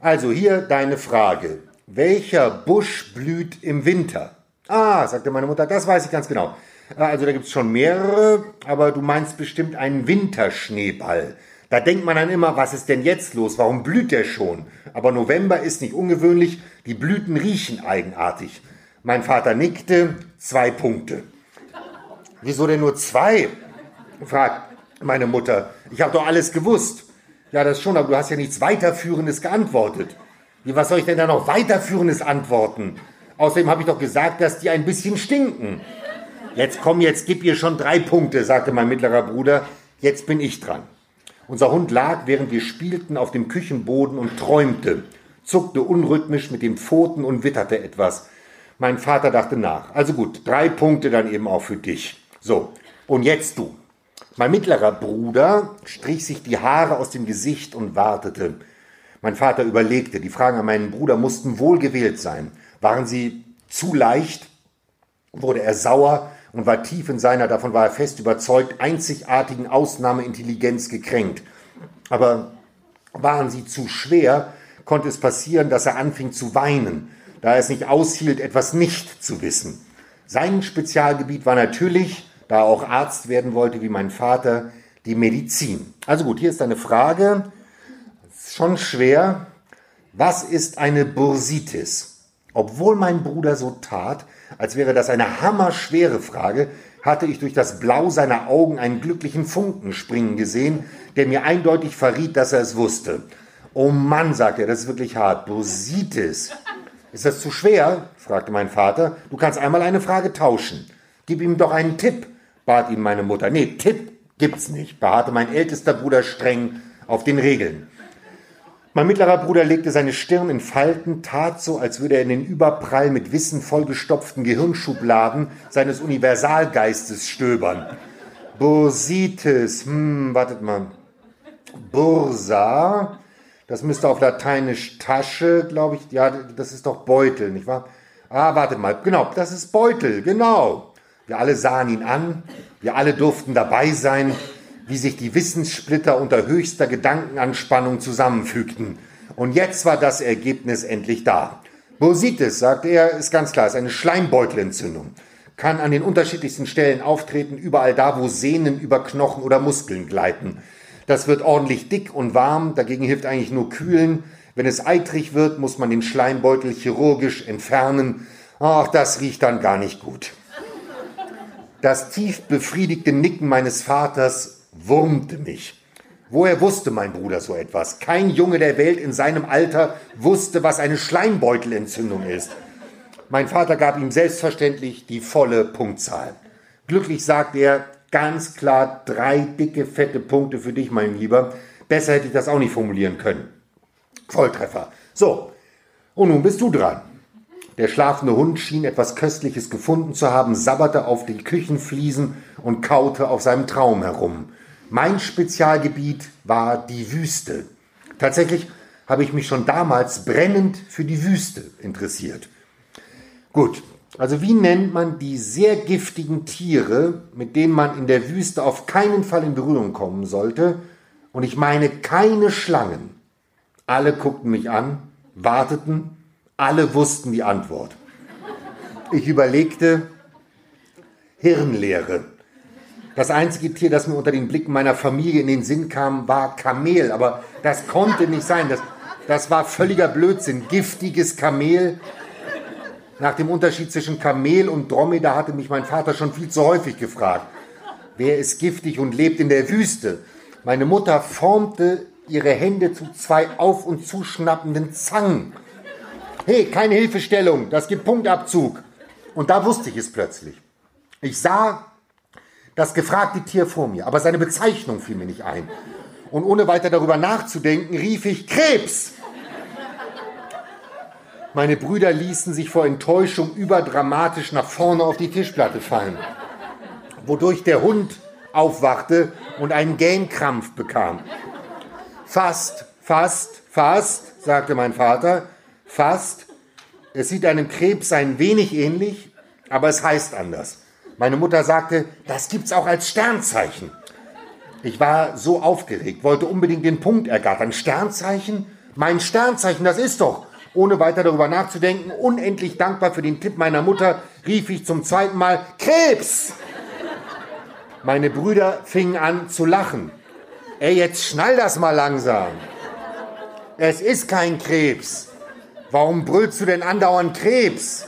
Also hier deine Frage. Welcher Busch blüht im Winter? Ah, sagte meine Mutter, das weiß ich ganz genau. Also da gibt es schon mehrere, aber du meinst bestimmt einen Winterschneeball. Da denkt man dann immer, was ist denn jetzt los? Warum blüht der schon? Aber November ist nicht ungewöhnlich, die Blüten riechen eigenartig. Mein Vater nickte, zwei Punkte. Wieso denn nur zwei? fragt meine Mutter. Ich habe doch alles gewusst. Ja, das schon, aber du hast ja nichts weiterführendes geantwortet. Wie, was soll ich denn da noch weiterführendes antworten? Außerdem habe ich doch gesagt, dass die ein bisschen stinken. Jetzt komm, jetzt gib ihr schon drei Punkte, sagte mein mittlerer Bruder. Jetzt bin ich dran. Unser Hund lag, während wir spielten, auf dem Küchenboden und träumte, zuckte unrhythmisch mit den Pfoten und witterte etwas. Mein Vater dachte nach. Also gut, drei Punkte dann eben auch für dich. So, und jetzt du. Mein mittlerer Bruder strich sich die Haare aus dem Gesicht und wartete. Mein Vater überlegte. Die Fragen an meinen Bruder mussten wohl gewählt sein. Waren sie zu leicht? Wurde er sauer und war tief in seiner, davon war er fest überzeugt, einzigartigen Ausnahmeintelligenz gekränkt. Aber waren sie zu schwer, konnte es passieren, dass er anfing zu weinen, da er es nicht aushielt, etwas nicht zu wissen. Sein Spezialgebiet war natürlich da auch Arzt werden wollte wie mein Vater, die Medizin. Also gut, hier ist eine Frage, schon schwer. Was ist eine Bursitis? Obwohl mein Bruder so tat, als wäre das eine hammerschwere Frage, hatte ich durch das Blau seiner Augen einen glücklichen Funken springen gesehen, der mir eindeutig verriet, dass er es wusste. Oh Mann, sagte er, das ist wirklich hart. Bositis. Ist das zu schwer? fragte mein Vater. Du kannst einmal eine Frage tauschen. Gib ihm doch einen Tipp, bat ihn meine Mutter. Nee, Tipp gibt's nicht, beharrte mein ältester Bruder streng auf den Regeln. Mein mittlerer Bruder legte seine Stirn in Falten, tat so, als würde er in den Überprall mit Wissen vollgestopften Gehirnschubladen seines Universalgeistes stöbern. Bursitis, hm, wartet mal. Bursa, das müsste auf Lateinisch Tasche, glaube ich, ja, das ist doch Beutel, nicht wahr? Ah, warte mal, genau, das ist Beutel, genau. Wir alle sahen ihn an, wir alle durften dabei sein, wie sich die Wissenssplitter unter höchster Gedankenanspannung zusammenfügten. Und jetzt war das Ergebnis endlich da. Bursitis, sagte er, ist ganz klar, ist eine Schleimbeutelentzündung. Kann an den unterschiedlichsten Stellen auftreten, überall da, wo Sehnen über Knochen oder Muskeln gleiten. Das wird ordentlich dick und warm, dagegen hilft eigentlich nur kühlen. Wenn es eitrig wird, muss man den Schleimbeutel chirurgisch entfernen. Ach, das riecht dann gar nicht gut. Das tief befriedigte Nicken meines Vaters wurmte mich. Woher wusste mein Bruder so etwas? Kein Junge der Welt in seinem Alter wusste, was eine Schleimbeutelentzündung ist. Mein Vater gab ihm selbstverständlich die volle Punktzahl. Glücklich sagte er, ganz klar drei dicke, fette Punkte für dich, mein Lieber. Besser hätte ich das auch nicht formulieren können. Volltreffer. So, und nun bist du dran. Der schlafende Hund schien etwas Köstliches gefunden zu haben, sabberte auf die Küchenfliesen und kaute auf seinem Traum herum. Mein Spezialgebiet war die Wüste. Tatsächlich habe ich mich schon damals brennend für die Wüste interessiert. Gut, also wie nennt man die sehr giftigen Tiere, mit denen man in der Wüste auf keinen Fall in Berührung kommen sollte? Und ich meine keine Schlangen. Alle guckten mich an, warteten, alle wussten die Antwort. Ich überlegte, Hirnleere. Das einzige Tier, das mir unter den Blicken meiner Familie in den Sinn kam, war Kamel. Aber das konnte nicht sein. Das, das war völliger Blödsinn. Giftiges Kamel. Nach dem Unterschied zwischen Kamel und Dromedar hatte mich mein Vater schon viel zu häufig gefragt. Wer ist giftig und lebt in der Wüste? Meine Mutter formte ihre Hände zu zwei auf- und zuschnappenden Zangen. Hey, keine Hilfestellung, das gibt Punktabzug. Und da wusste ich es plötzlich. Ich sah das gefragte Tier vor mir, aber seine Bezeichnung fiel mir nicht ein. Und ohne weiter darüber nachzudenken, rief ich Krebs. Meine Brüder ließen sich vor Enttäuschung überdramatisch nach vorne auf die Tischplatte fallen, wodurch der Hund aufwachte und einen Gähnkrampf bekam. Fast, fast, fast, sagte mein Vater, fast. Es sieht einem Krebs ein wenig ähnlich, aber es heißt anders. Meine Mutter sagte, das gibt's auch als Sternzeichen. Ich war so aufgeregt, wollte unbedingt den Punkt ergattern. Sternzeichen? Mein Sternzeichen, das ist doch. Ohne weiter darüber nachzudenken, unendlich dankbar für den Tipp meiner Mutter, rief ich zum zweiten Mal Krebs. Meine Brüder fingen an zu lachen. Ey, jetzt schnall das mal langsam. Es ist kein Krebs. Warum brüllst du denn andauernd Krebs?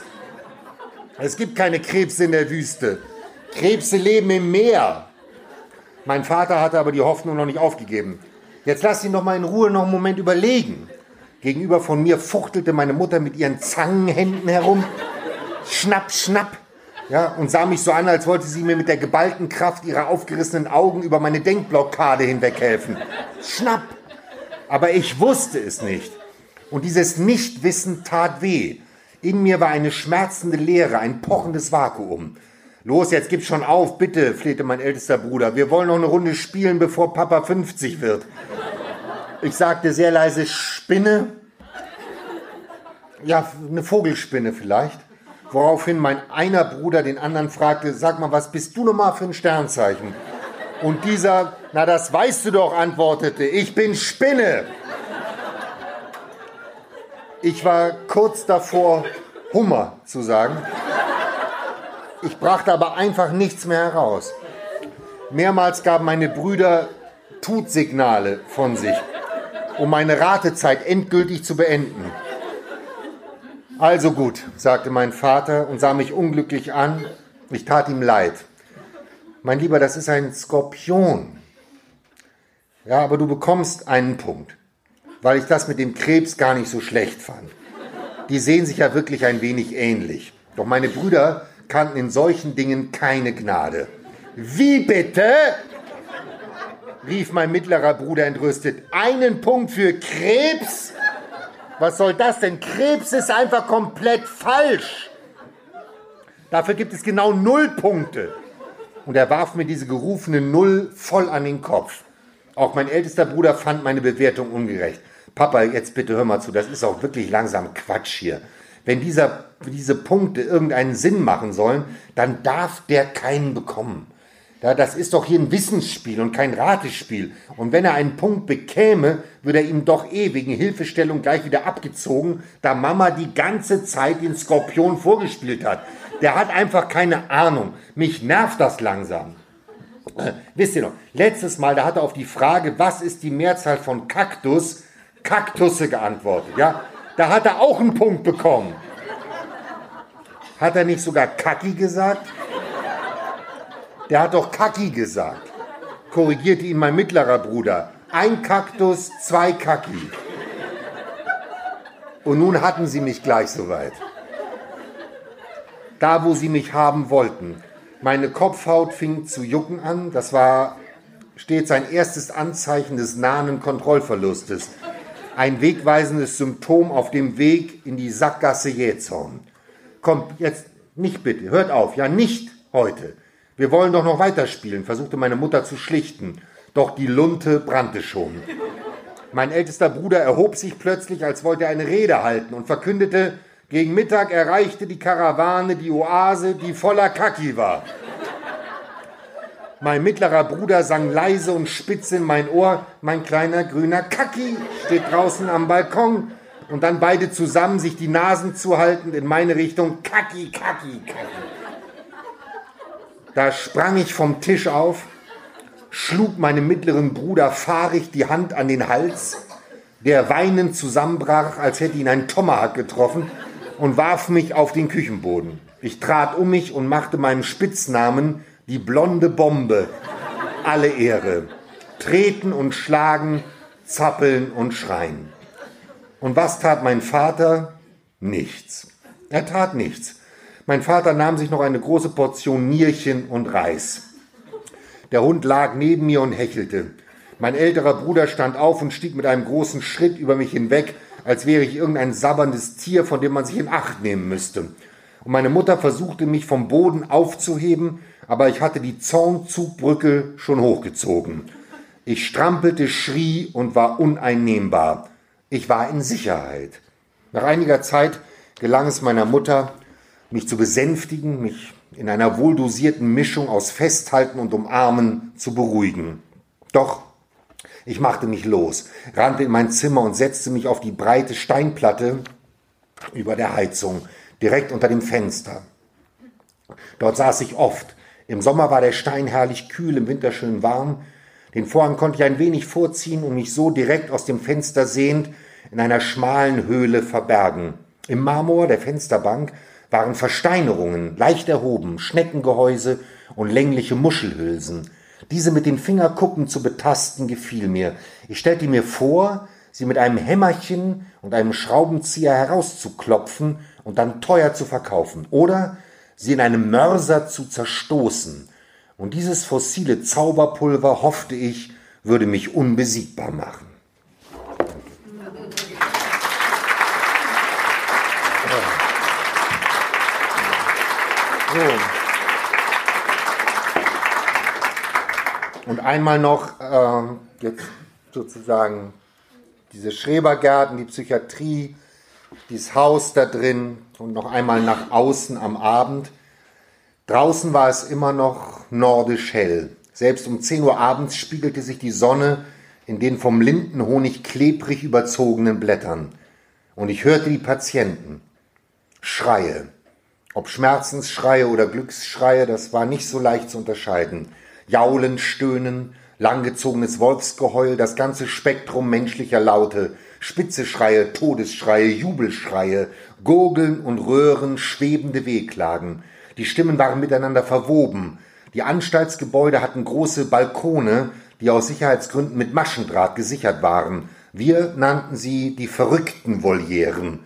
Es gibt keine Krebse in der Wüste. Krebse leben im Meer. Mein Vater hatte aber die Hoffnung noch nicht aufgegeben. Jetzt lass ihn noch mal in Ruhe noch einen Moment überlegen. Gegenüber von mir fuchtelte meine Mutter mit ihren Zangenhänden herum. Schnapp, schnapp. Ja, und sah mich so an, als wollte sie mir mit der geballten Kraft ihrer aufgerissenen Augen über meine Denkblockade hinweghelfen. Schnapp. Aber ich wusste es nicht. Und dieses Nichtwissen tat weh. In mir war eine schmerzende Leere, ein pochendes Vakuum. Los, jetzt gib schon auf, bitte, flehte mein ältester Bruder. Wir wollen noch eine Runde spielen, bevor Papa 50 wird. Ich sagte sehr leise, Spinne. Ja, eine Vogelspinne vielleicht. Woraufhin mein einer Bruder den anderen fragte, sag mal, was bist du nochmal für ein Sternzeichen? Und dieser, na das weißt du doch, antwortete, ich bin Spinne. Ich war kurz davor, Hummer zu sagen. Ich brachte aber einfach nichts mehr heraus. Mehrmals gaben meine Brüder Tutsignale von sich, um meine Ratezeit endgültig zu beenden. Also gut, sagte mein Vater und sah mich unglücklich an. Ich tat ihm leid. Mein Lieber, das ist ein Skorpion. Ja, aber du bekommst einen Punkt, weil ich das mit dem Krebs gar nicht so schlecht fand. Die sehen sich ja wirklich ein wenig ähnlich. Doch meine Brüder kannten in solchen Dingen keine Gnade. Wie bitte? rief mein mittlerer Bruder entrüstet. Einen Punkt für Krebs? Was soll das denn? Krebs ist einfach komplett falsch. Dafür gibt es genau null Punkte. Und er warf mir diese gerufene Null voll an den Kopf. Auch mein ältester Bruder fand meine Bewertung ungerecht. Papa, jetzt bitte hör mal zu, das ist auch wirklich langsam Quatsch hier. Wenn dieser, diese Punkte irgendeinen Sinn machen sollen, dann darf der keinen bekommen. Ja, das ist doch hier ein Wissensspiel und kein Ratespiel. Und wenn er einen Punkt bekäme, würde er ihm doch eh wegen Hilfestellung gleich wieder abgezogen, da Mama die ganze Zeit den Skorpion vorgespielt hat. Der hat einfach keine Ahnung. Mich nervt das langsam. Äh, wisst ihr noch, letztes Mal, da hat er auf die Frage, was ist die Mehrzahl von Kaktus, Kaktusse geantwortet. Ja, da hat er auch einen Punkt bekommen. Hat er nicht sogar Kaki gesagt? Der hat doch Kaki gesagt. Korrigierte ihn mein mittlerer Bruder. Ein Kaktus, zwei Kaki. Und nun hatten sie mich gleich soweit. Da, wo sie mich haben wollten. Meine Kopfhaut fing zu jucken an. Das war stets ein erstes Anzeichen des nahen Kontrollverlustes. Ein wegweisendes Symptom auf dem Weg in die Sackgasse Jähzorn. Kommt jetzt nicht bitte, hört auf, ja nicht heute. Wir wollen doch noch weiterspielen, versuchte meine Mutter zu schlichten. Doch die Lunte brannte schon. Mein ältester Bruder erhob sich plötzlich, als wollte er eine Rede halten und verkündete, gegen Mittag erreichte die Karawane die Oase, die voller Kaki war. Mein mittlerer Bruder sang leise und spitz in mein Ohr, mein kleiner grüner Kaki steht draußen am Balkon. Und dann beide zusammen sich die Nasen zuhaltend in meine Richtung, Kaki, Kaki, Kaki. Da sprang ich vom Tisch auf, schlug meinem mittleren Bruder fahrig die Hand an den Hals, der weinend zusammenbrach, als hätte ihn ein Tomahawk getroffen, und warf mich auf den Küchenboden. Ich trat um mich und machte meinem Spitznamen die blonde Bombe alle Ehre. Treten und schlagen, zappeln und schreien. Und was tat mein Vater? Nichts. Er tat nichts. Mein Vater nahm sich noch eine große Portion Nierchen und Reis. Der Hund lag neben mir und hechelte. Mein älterer Bruder stand auf und stieg mit einem großen Schritt über mich hinweg, als wäre ich irgendein sabberndes Tier, von dem man sich in Acht nehmen müsste. Und meine Mutter versuchte mich vom Boden aufzuheben, aber ich hatte die Zornzugbrücke schon hochgezogen. Ich strampelte, schrie und war uneinnehmbar. Ich war in Sicherheit. Nach einiger Zeit gelang es meiner Mutter, mich zu besänftigen, mich in einer wohldosierten Mischung aus Festhalten und Umarmen zu beruhigen. Doch ich machte mich los, rannte in mein Zimmer und setzte mich auf die breite Steinplatte über der Heizung, direkt unter dem Fenster. Dort saß ich oft. Im Sommer war der Stein herrlich kühl, im Winter schön warm. Den Vorhang konnte ich ein wenig vorziehen und mich so direkt aus dem Fenster sehend in einer schmalen Höhle verbergen. Im Marmor der Fensterbank waren Versteinerungen, leicht erhoben, Schneckengehäuse und längliche Muschelhülsen. Diese mit den Fingerkuppen zu betasten gefiel mir. Ich stellte mir vor, sie mit einem Hämmerchen und einem Schraubenzieher herauszuklopfen und dann teuer zu verkaufen. Oder sie in einem Mörser zu zerstoßen. Und dieses fossile Zauberpulver, hoffte ich, würde mich unbesiegbar machen. So. Und einmal noch äh, jetzt sozusagen diese Schrebergärten, die Psychiatrie, dieses Haus da drin und noch einmal nach außen am Abend. Draußen war es immer noch nordisch hell. Selbst um 10 Uhr abends spiegelte sich die Sonne in den vom Lindenhonig klebrig überzogenen Blättern. Und ich hörte die Patienten. Schreie. Ob Schmerzensschreie oder Glücksschreie, das war nicht so leicht zu unterscheiden. Jaulen, Stöhnen, langgezogenes Wolfsgeheul, das ganze Spektrum menschlicher Laute, spitze Schreie, Todesschreie, Jubelschreie, Gurgeln und Röhren, schwebende Wehklagen. Die Stimmen waren miteinander verwoben. Die Anstaltsgebäude hatten große Balkone, die aus Sicherheitsgründen mit Maschendraht gesichert waren. Wir nannten sie die verrückten Volieren.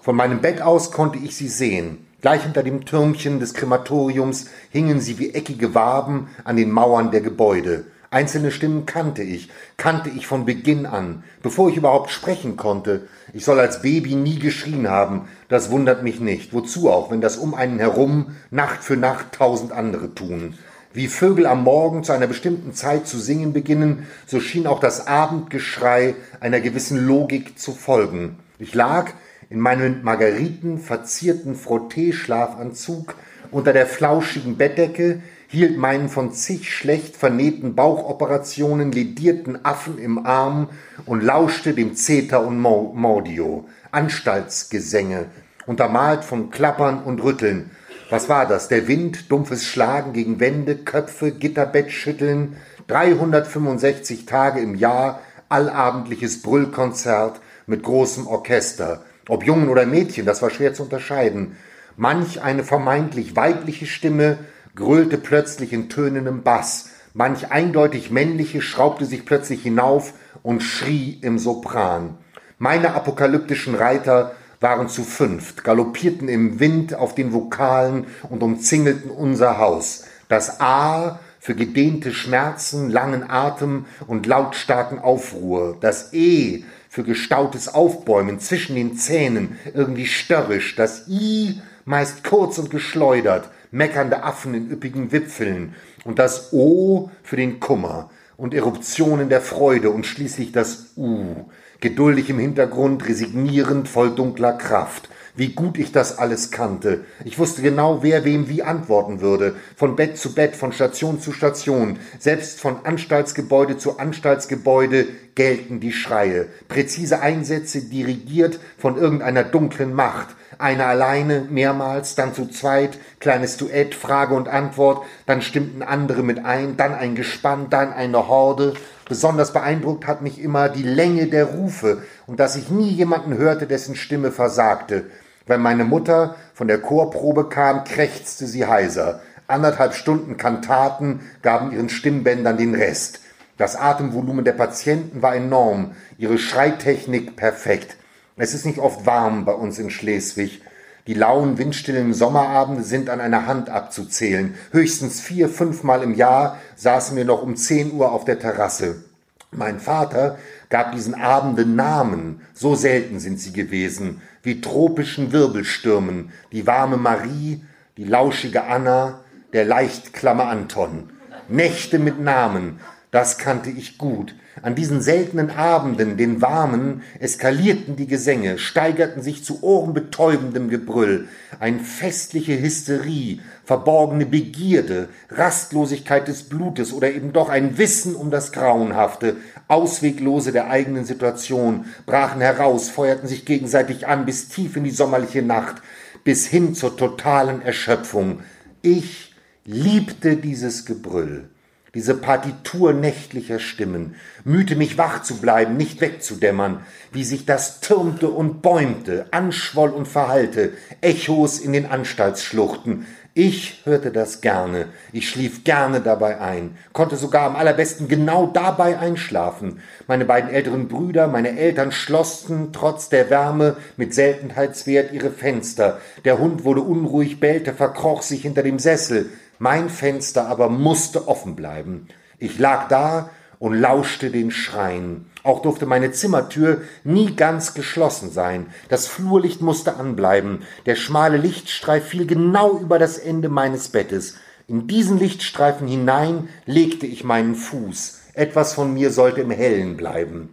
Von meinem Bett aus konnte ich sie sehen. Gleich hinter dem Türmchen des Krematoriums hingen sie wie eckige Waben an den Mauern der Gebäude. Einzelne Stimmen kannte ich, kannte ich von Beginn an, bevor ich überhaupt sprechen konnte. Ich soll als Baby nie geschrien haben, das wundert mich nicht. Wozu auch, wenn das um einen herum Nacht für Nacht tausend andere tun. Wie Vögel am Morgen zu einer bestimmten Zeit zu singen beginnen, so schien auch das Abendgeschrei einer gewissen Logik zu folgen. Ich lag in meinem Margariten verzierten Frotteeschlafanzug unter der flauschigen Bettdecke, hielt meinen von zig schlecht vernähten Bauchoperationen ledierten Affen im Arm und lauschte dem Zeter und Mordio, Anstaltsgesänge, untermalt von Klappern und Rütteln. Was war das? Der Wind, dumpfes Schlagen gegen Wände, Köpfe, Gitterbett schütteln, 365 Tage im Jahr, allabendliches Brüllkonzert mit großem Orchester. Ob Jungen oder Mädchen, das war schwer zu unterscheiden. Manch eine vermeintlich weibliche Stimme gröhlte plötzlich in tönendem Bass, manch eindeutig männliche schraubte sich plötzlich hinauf und schrie im Sopran. Meine apokalyptischen Reiter waren zu fünft, galoppierten im Wind auf den Vokalen und umzingelten unser Haus. Das A für gedehnte Schmerzen, langen Atem und lautstarken Aufruhr. Das E für gestautes Aufbäumen zwischen den Zähnen, irgendwie störrisch. Das I meist kurz und geschleudert, meckernde Affen in üppigen Wipfeln und das O für den Kummer und Eruptionen der Freude und schließlich das U, geduldig im Hintergrund, resignierend, voll dunkler Kraft. Wie gut ich das alles kannte. Ich wusste genau, wer wem wie antworten würde. Von Bett zu Bett, von Station zu Station. Selbst von Anstaltsgebäude zu Anstaltsgebäude gelten die Schreie. Präzise Einsätze dirigiert von irgendeiner dunklen Macht. Einer alleine, mehrmals, dann zu zweit, kleines Duett, Frage und Antwort, dann stimmten andere mit ein, dann ein Gespann, dann eine Horde. Besonders beeindruckt hat mich immer die Länge der Rufe und dass ich nie jemanden hörte, dessen Stimme versagte. Wenn meine Mutter von der Chorprobe kam, krächzte sie heiser. Anderthalb Stunden Kantaten gaben ihren Stimmbändern den Rest. Das Atemvolumen der Patienten war enorm, ihre Schreitechnik perfekt. Es ist nicht oft warm bei uns in Schleswig. Die lauen, windstillen Sommerabende sind an einer Hand abzuzählen. Höchstens vier, fünfmal im Jahr saßen wir noch um zehn Uhr auf der Terrasse. Mein Vater gab diesen Abenden Namen, so selten sind sie gewesen, wie tropischen Wirbelstürmen, die warme Marie, die lauschige Anna, der leichtklamme Anton. Nächte mit Namen, das kannte ich gut. An diesen seltenen Abenden, den warmen, eskalierten die Gesänge, steigerten sich zu ohrenbetäubendem Gebrüll. Ein festliche Hysterie, verborgene Begierde, Rastlosigkeit des Blutes oder eben doch ein Wissen um das Grauenhafte, Ausweglose der eigenen Situation, brachen heraus, feuerten sich gegenseitig an bis tief in die sommerliche Nacht, bis hin zur totalen Erschöpfung. Ich liebte dieses Gebrüll diese Partitur nächtlicher Stimmen, mühte mich wach zu bleiben, nicht wegzudämmern, wie sich das türmte und bäumte, anschwoll und verhallte, Echos in den Anstaltsschluchten. Ich hörte das gerne, ich schlief gerne dabei ein, konnte sogar am allerbesten genau dabei einschlafen. Meine beiden älteren Brüder, meine Eltern schlossen trotz der Wärme mit Seltenheitswert ihre Fenster. Der Hund wurde unruhig, bellte, verkroch sich hinter dem Sessel. Mein Fenster aber musste offen bleiben. Ich lag da und lauschte den Schreien. Auch durfte meine Zimmertür nie ganz geschlossen sein. Das Flurlicht musste anbleiben. Der schmale Lichtstreif fiel genau über das Ende meines Bettes. In diesen Lichtstreifen hinein legte ich meinen Fuß. Etwas von mir sollte im Hellen bleiben.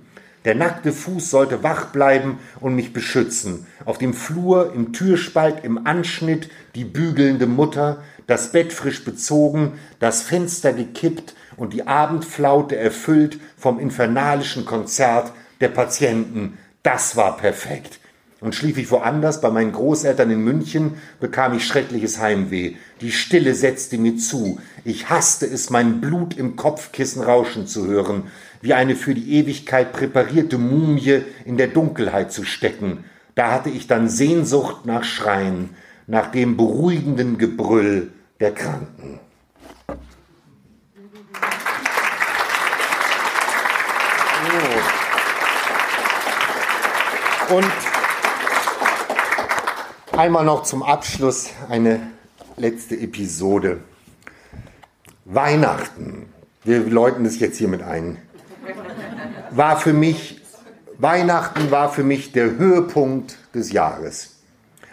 Der nackte Fuß sollte wach bleiben und mich beschützen. Auf dem Flur, im Türspalt, im Anschnitt die bügelnde Mutter, das Bett frisch bezogen, das Fenster gekippt und die Abendflaute erfüllt vom infernalischen Konzert der Patienten. Das war perfekt. Und schlief ich woanders, bei meinen Großeltern in München, bekam ich schreckliches Heimweh. Die Stille setzte mir zu. Ich hasste es, mein Blut im Kopfkissen rauschen zu hören, wie eine für die Ewigkeit präparierte Mumie in der Dunkelheit zu stecken. Da hatte ich dann Sehnsucht nach Schreien, nach dem beruhigenden Gebrüll der Kranken. Oh. Und einmal noch zum Abschluss eine letzte Episode. Weihnachten, wir läuten das jetzt hiermit ein, war für mich, Weihnachten war für mich der Höhepunkt des Jahres.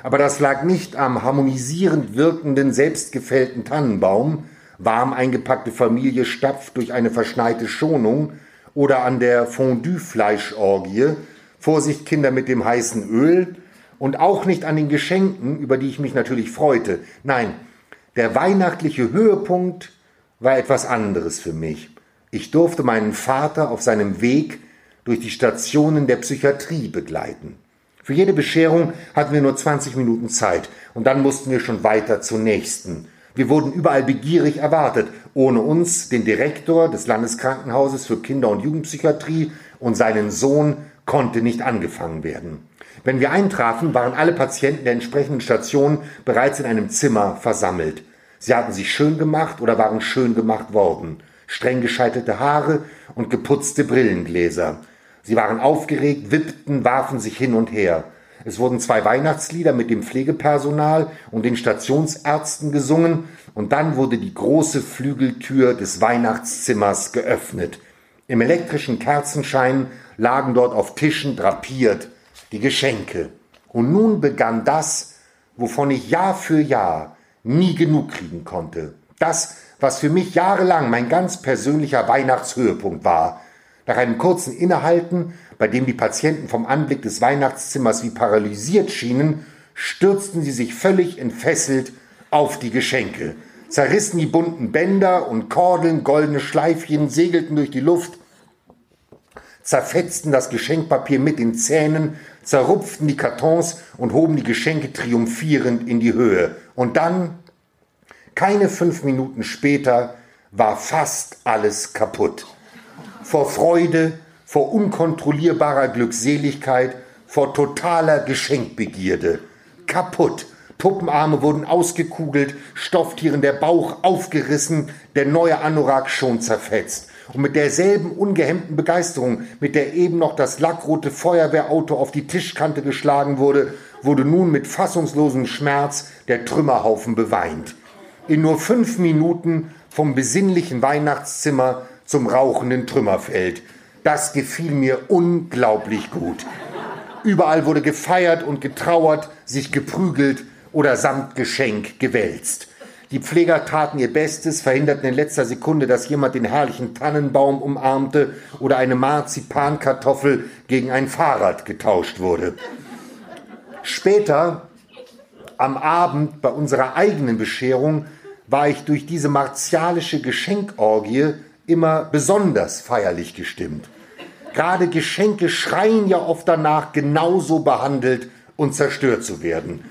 Aber das lag nicht am harmonisierend wirkenden, selbstgefällten Tannenbaum, warm eingepackte Familie stapft durch eine verschneite Schonung oder an der Fondue-Fleischorgie, Vorsicht Kinder mit dem heißen Öl und auch nicht an den Geschenken, über die ich mich natürlich freute. Nein, der weihnachtliche Höhepunkt war etwas anderes für mich. Ich durfte meinen Vater auf seinem Weg durch die Stationen der Psychiatrie begleiten. Für jede Bescherung hatten wir nur 20 Minuten Zeit und dann mussten wir schon weiter zur nächsten. Wir wurden überall begierig erwartet. Ohne uns, den Direktor des Landeskrankenhauses für Kinder- und Jugendpsychiatrie und seinen Sohn, konnte nicht angefangen werden. Wenn wir eintrafen, waren alle Patienten der entsprechenden Station bereits in einem Zimmer versammelt. Sie hatten sich schön gemacht oder waren schön gemacht worden. Streng gescheitelte Haare und geputzte Brillengläser. Sie waren aufgeregt, wippten, warfen sich hin und her. Es wurden zwei Weihnachtslieder mit dem Pflegepersonal und den Stationsärzten gesungen und dann wurde die große Flügeltür des Weihnachtszimmers geöffnet. Im elektrischen Kerzenschein lagen dort auf Tischen drapiert die Geschenke. Und nun begann das, wovon ich Jahr für Jahr nie genug kriegen konnte. Das, was für mich jahrelang mein ganz persönlicher Weihnachtshöhepunkt war. Nach einem kurzen Innehalten, bei dem die Patienten vom Anblick des Weihnachtszimmers wie paralysiert schienen, stürzten sie sich völlig entfesselt auf die Geschenke, zerrissen die bunten Bänder und Kordeln, goldene Schleifchen segelten durch die Luft, zerfetzten das Geschenkpapier mit den Zähnen, zerrupften die Kartons und hoben die Geschenke triumphierend in die Höhe. Und dann, keine fünf Minuten später, war fast alles kaputt vor Freude, vor unkontrollierbarer Glückseligkeit, vor totaler Geschenkbegierde. Kaputt. Puppenarme wurden ausgekugelt, Stofftieren der Bauch aufgerissen, der neue Anorak schon zerfetzt. Und mit derselben ungehemmten Begeisterung, mit der eben noch das lackrote Feuerwehrauto auf die Tischkante geschlagen wurde, wurde nun mit fassungslosem Schmerz der Trümmerhaufen beweint. In nur fünf Minuten vom besinnlichen Weihnachtszimmer zum rauchenden Trümmerfeld. Das gefiel mir unglaublich gut. Überall wurde gefeiert und getrauert, sich geprügelt oder samt Geschenk gewälzt. Die Pfleger taten ihr Bestes, verhinderten in letzter Sekunde, dass jemand den herrlichen Tannenbaum umarmte oder eine Marzipankartoffel gegen ein Fahrrad getauscht wurde. Später, am Abend bei unserer eigenen Bescherung, war ich durch diese martialische Geschenkorgie immer besonders feierlich gestimmt. Gerade Geschenke schreien ja oft danach, genauso behandelt und zerstört zu werden.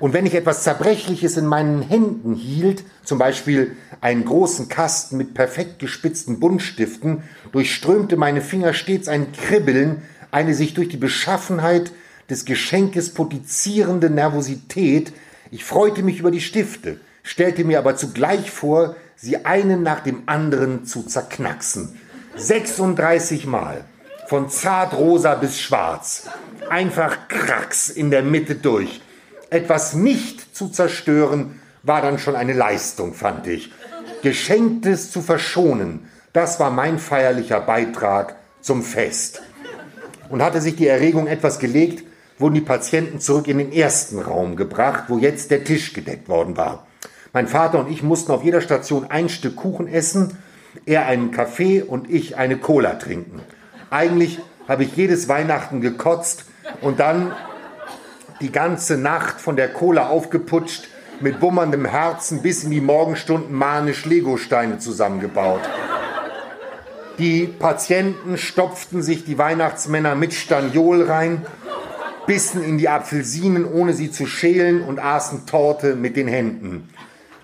Und wenn ich etwas Zerbrechliches in meinen Händen hielt, zum Beispiel einen großen Kasten mit perfekt gespitzten Buntstiften, durchströmte meine Finger stets ein Kribbeln, eine sich durch die Beschaffenheit des Geschenkes potizierende Nervosität. Ich freute mich über die Stifte, stellte mir aber zugleich vor, sie einen nach dem anderen zu zerknacksen. 36 Mal. Von zartrosa bis schwarz. Einfach kracks in der Mitte durch. Etwas nicht zu zerstören war dann schon eine Leistung, fand ich. Geschenktes zu verschonen, das war mein feierlicher Beitrag zum Fest. Und hatte sich die Erregung etwas gelegt, wurden die Patienten zurück in den ersten Raum gebracht, wo jetzt der Tisch gedeckt worden war. Mein Vater und ich mussten auf jeder Station ein Stück Kuchen essen, er einen Kaffee und ich eine Cola trinken. Eigentlich habe ich jedes Weihnachten gekotzt und dann die ganze Nacht von der Cola aufgeputscht, mit bummerndem Herzen bis in die Morgenstunden manisch Legosteine zusammengebaut. Die Patienten stopften sich die Weihnachtsmänner mit Staniol rein, bissen in die Apfelsinen, ohne sie zu schälen und aßen Torte mit den Händen.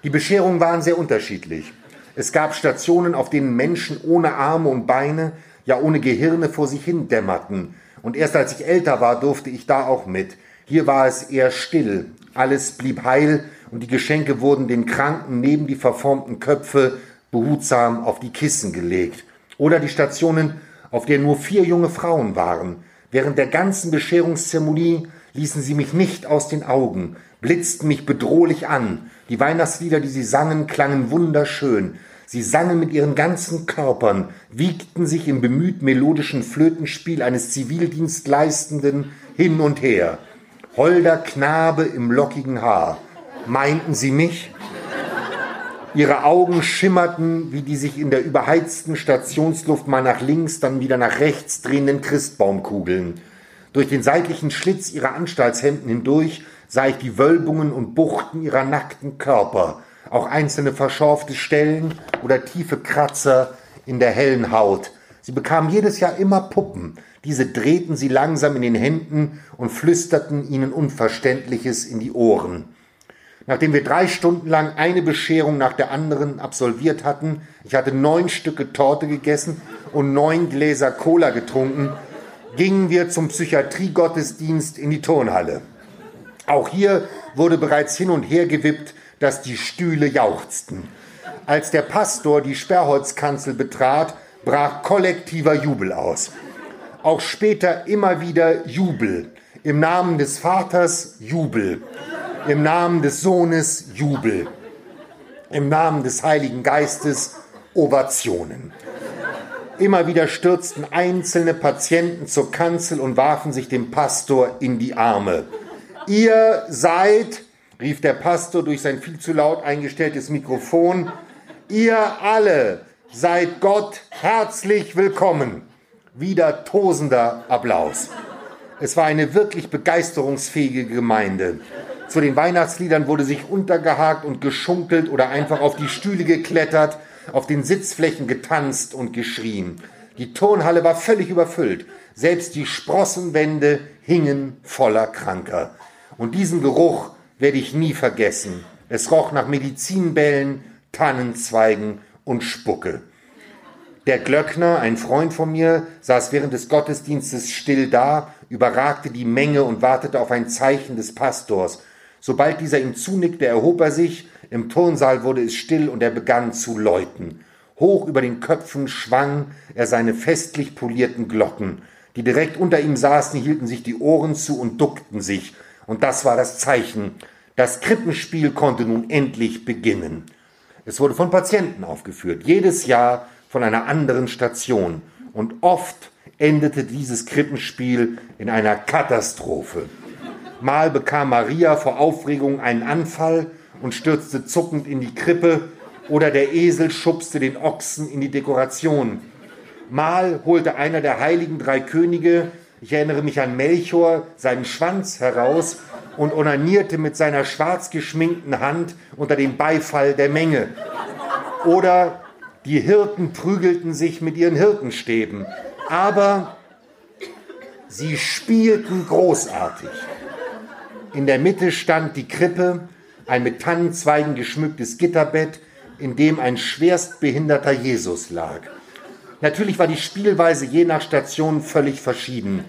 Die Bescherungen waren sehr unterschiedlich. Es gab Stationen, auf denen Menschen ohne Arme und Beine, ja ohne Gehirne vor sich hin dämmerten. Und erst als ich älter war, durfte ich da auch mit. Hier war es eher still. Alles blieb heil und die Geschenke wurden den Kranken neben die verformten Köpfe behutsam auf die Kissen gelegt. Oder die Stationen, auf denen nur vier junge Frauen waren, Während der ganzen Bescherungszeremonie ließen sie mich nicht aus den Augen, blitzten mich bedrohlich an. Die Weihnachtslieder, die sie sangen, klangen wunderschön. Sie sangen mit ihren ganzen Körpern, wiegten sich im bemüht melodischen Flötenspiel eines Zivildienstleistenden hin und her. Holder Knabe im lockigen Haar. Meinten sie mich? Ihre Augen schimmerten wie die sich in der überheizten Stationsluft mal nach links, dann wieder nach rechts drehenden Christbaumkugeln. Durch den seitlichen Schlitz ihrer Anstaltshemden hindurch sah ich die Wölbungen und Buchten ihrer nackten Körper, auch einzelne verschorfte Stellen oder tiefe Kratzer in der hellen Haut. Sie bekamen jedes Jahr immer Puppen. Diese drehten sie langsam in den Händen und flüsterten ihnen Unverständliches in die Ohren. Nachdem wir drei Stunden lang eine Bescherung nach der anderen absolviert hatten, ich hatte neun Stücke Torte gegessen und neun Gläser Cola getrunken, gingen wir zum Psychiatriegottesdienst in die Turnhalle. Auch hier wurde bereits hin und her gewippt, dass die Stühle jauchzten. Als der Pastor die Sperrholzkanzel betrat, brach kollektiver Jubel aus. Auch später immer wieder Jubel. Im Namen des Vaters Jubel. Im Namen des Sohnes Jubel. Im Namen des Heiligen Geistes Ovationen. Immer wieder stürzten einzelne Patienten zur Kanzel und warfen sich dem Pastor in die Arme. Ihr seid, rief der Pastor durch sein viel zu laut eingestelltes Mikrofon, ihr alle seid Gott herzlich willkommen. Wieder tosender Applaus. Es war eine wirklich begeisterungsfähige Gemeinde. Zu den Weihnachtsliedern wurde sich untergehakt und geschunkelt oder einfach auf die Stühle geklettert, auf den Sitzflächen getanzt und geschrien. Die Turnhalle war völlig überfüllt. Selbst die Sprossenwände hingen voller Kranker. Und diesen Geruch werde ich nie vergessen. Es roch nach Medizinbällen, Tannenzweigen und Spucke. Der Glöckner, ein Freund von mir, saß während des Gottesdienstes still da, überragte die Menge und wartete auf ein Zeichen des Pastors. Sobald dieser ihm zunickte, erhob er sich, im Turnsaal wurde es still und er begann zu läuten. Hoch über den Köpfen schwang er seine festlich polierten Glocken. Die direkt unter ihm saßen, hielten sich die Ohren zu und duckten sich. Und das war das Zeichen. Das Krippenspiel konnte nun endlich beginnen. Es wurde von Patienten aufgeführt, jedes Jahr von einer anderen Station. Und oft endete dieses Krippenspiel in einer Katastrophe. Mal bekam Maria vor Aufregung einen Anfall und stürzte zuckend in die Krippe oder der Esel schubste den Ochsen in die Dekoration. Mal holte einer der heiligen drei Könige, ich erinnere mich an Melchior, seinen Schwanz heraus und onanierte mit seiner schwarz geschminkten Hand unter dem Beifall der Menge. Oder die Hirten prügelten sich mit ihren Hirtenstäben. Aber sie spielten großartig. In der Mitte stand die Krippe, ein mit Tannenzweigen geschmücktes Gitterbett, in dem ein schwerstbehinderter Jesus lag. Natürlich war die Spielweise je nach Station völlig verschieden.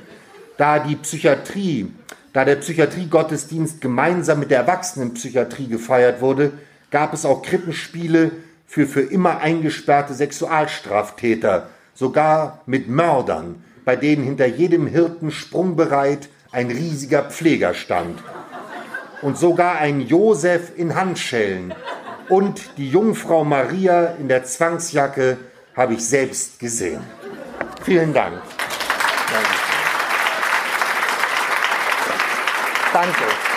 Da die Psychiatrie, da der Psychiatriegottesdienst gemeinsam mit der Erwachsenenpsychiatrie gefeiert wurde, gab es auch Krippenspiele für für immer eingesperrte Sexualstraftäter, sogar mit Mördern, bei denen hinter jedem Hirten sprungbereit ein riesiger Pfleger stand. Und sogar ein Josef in Handschellen und die Jungfrau Maria in der Zwangsjacke habe ich selbst gesehen. Vielen Dank. Danke.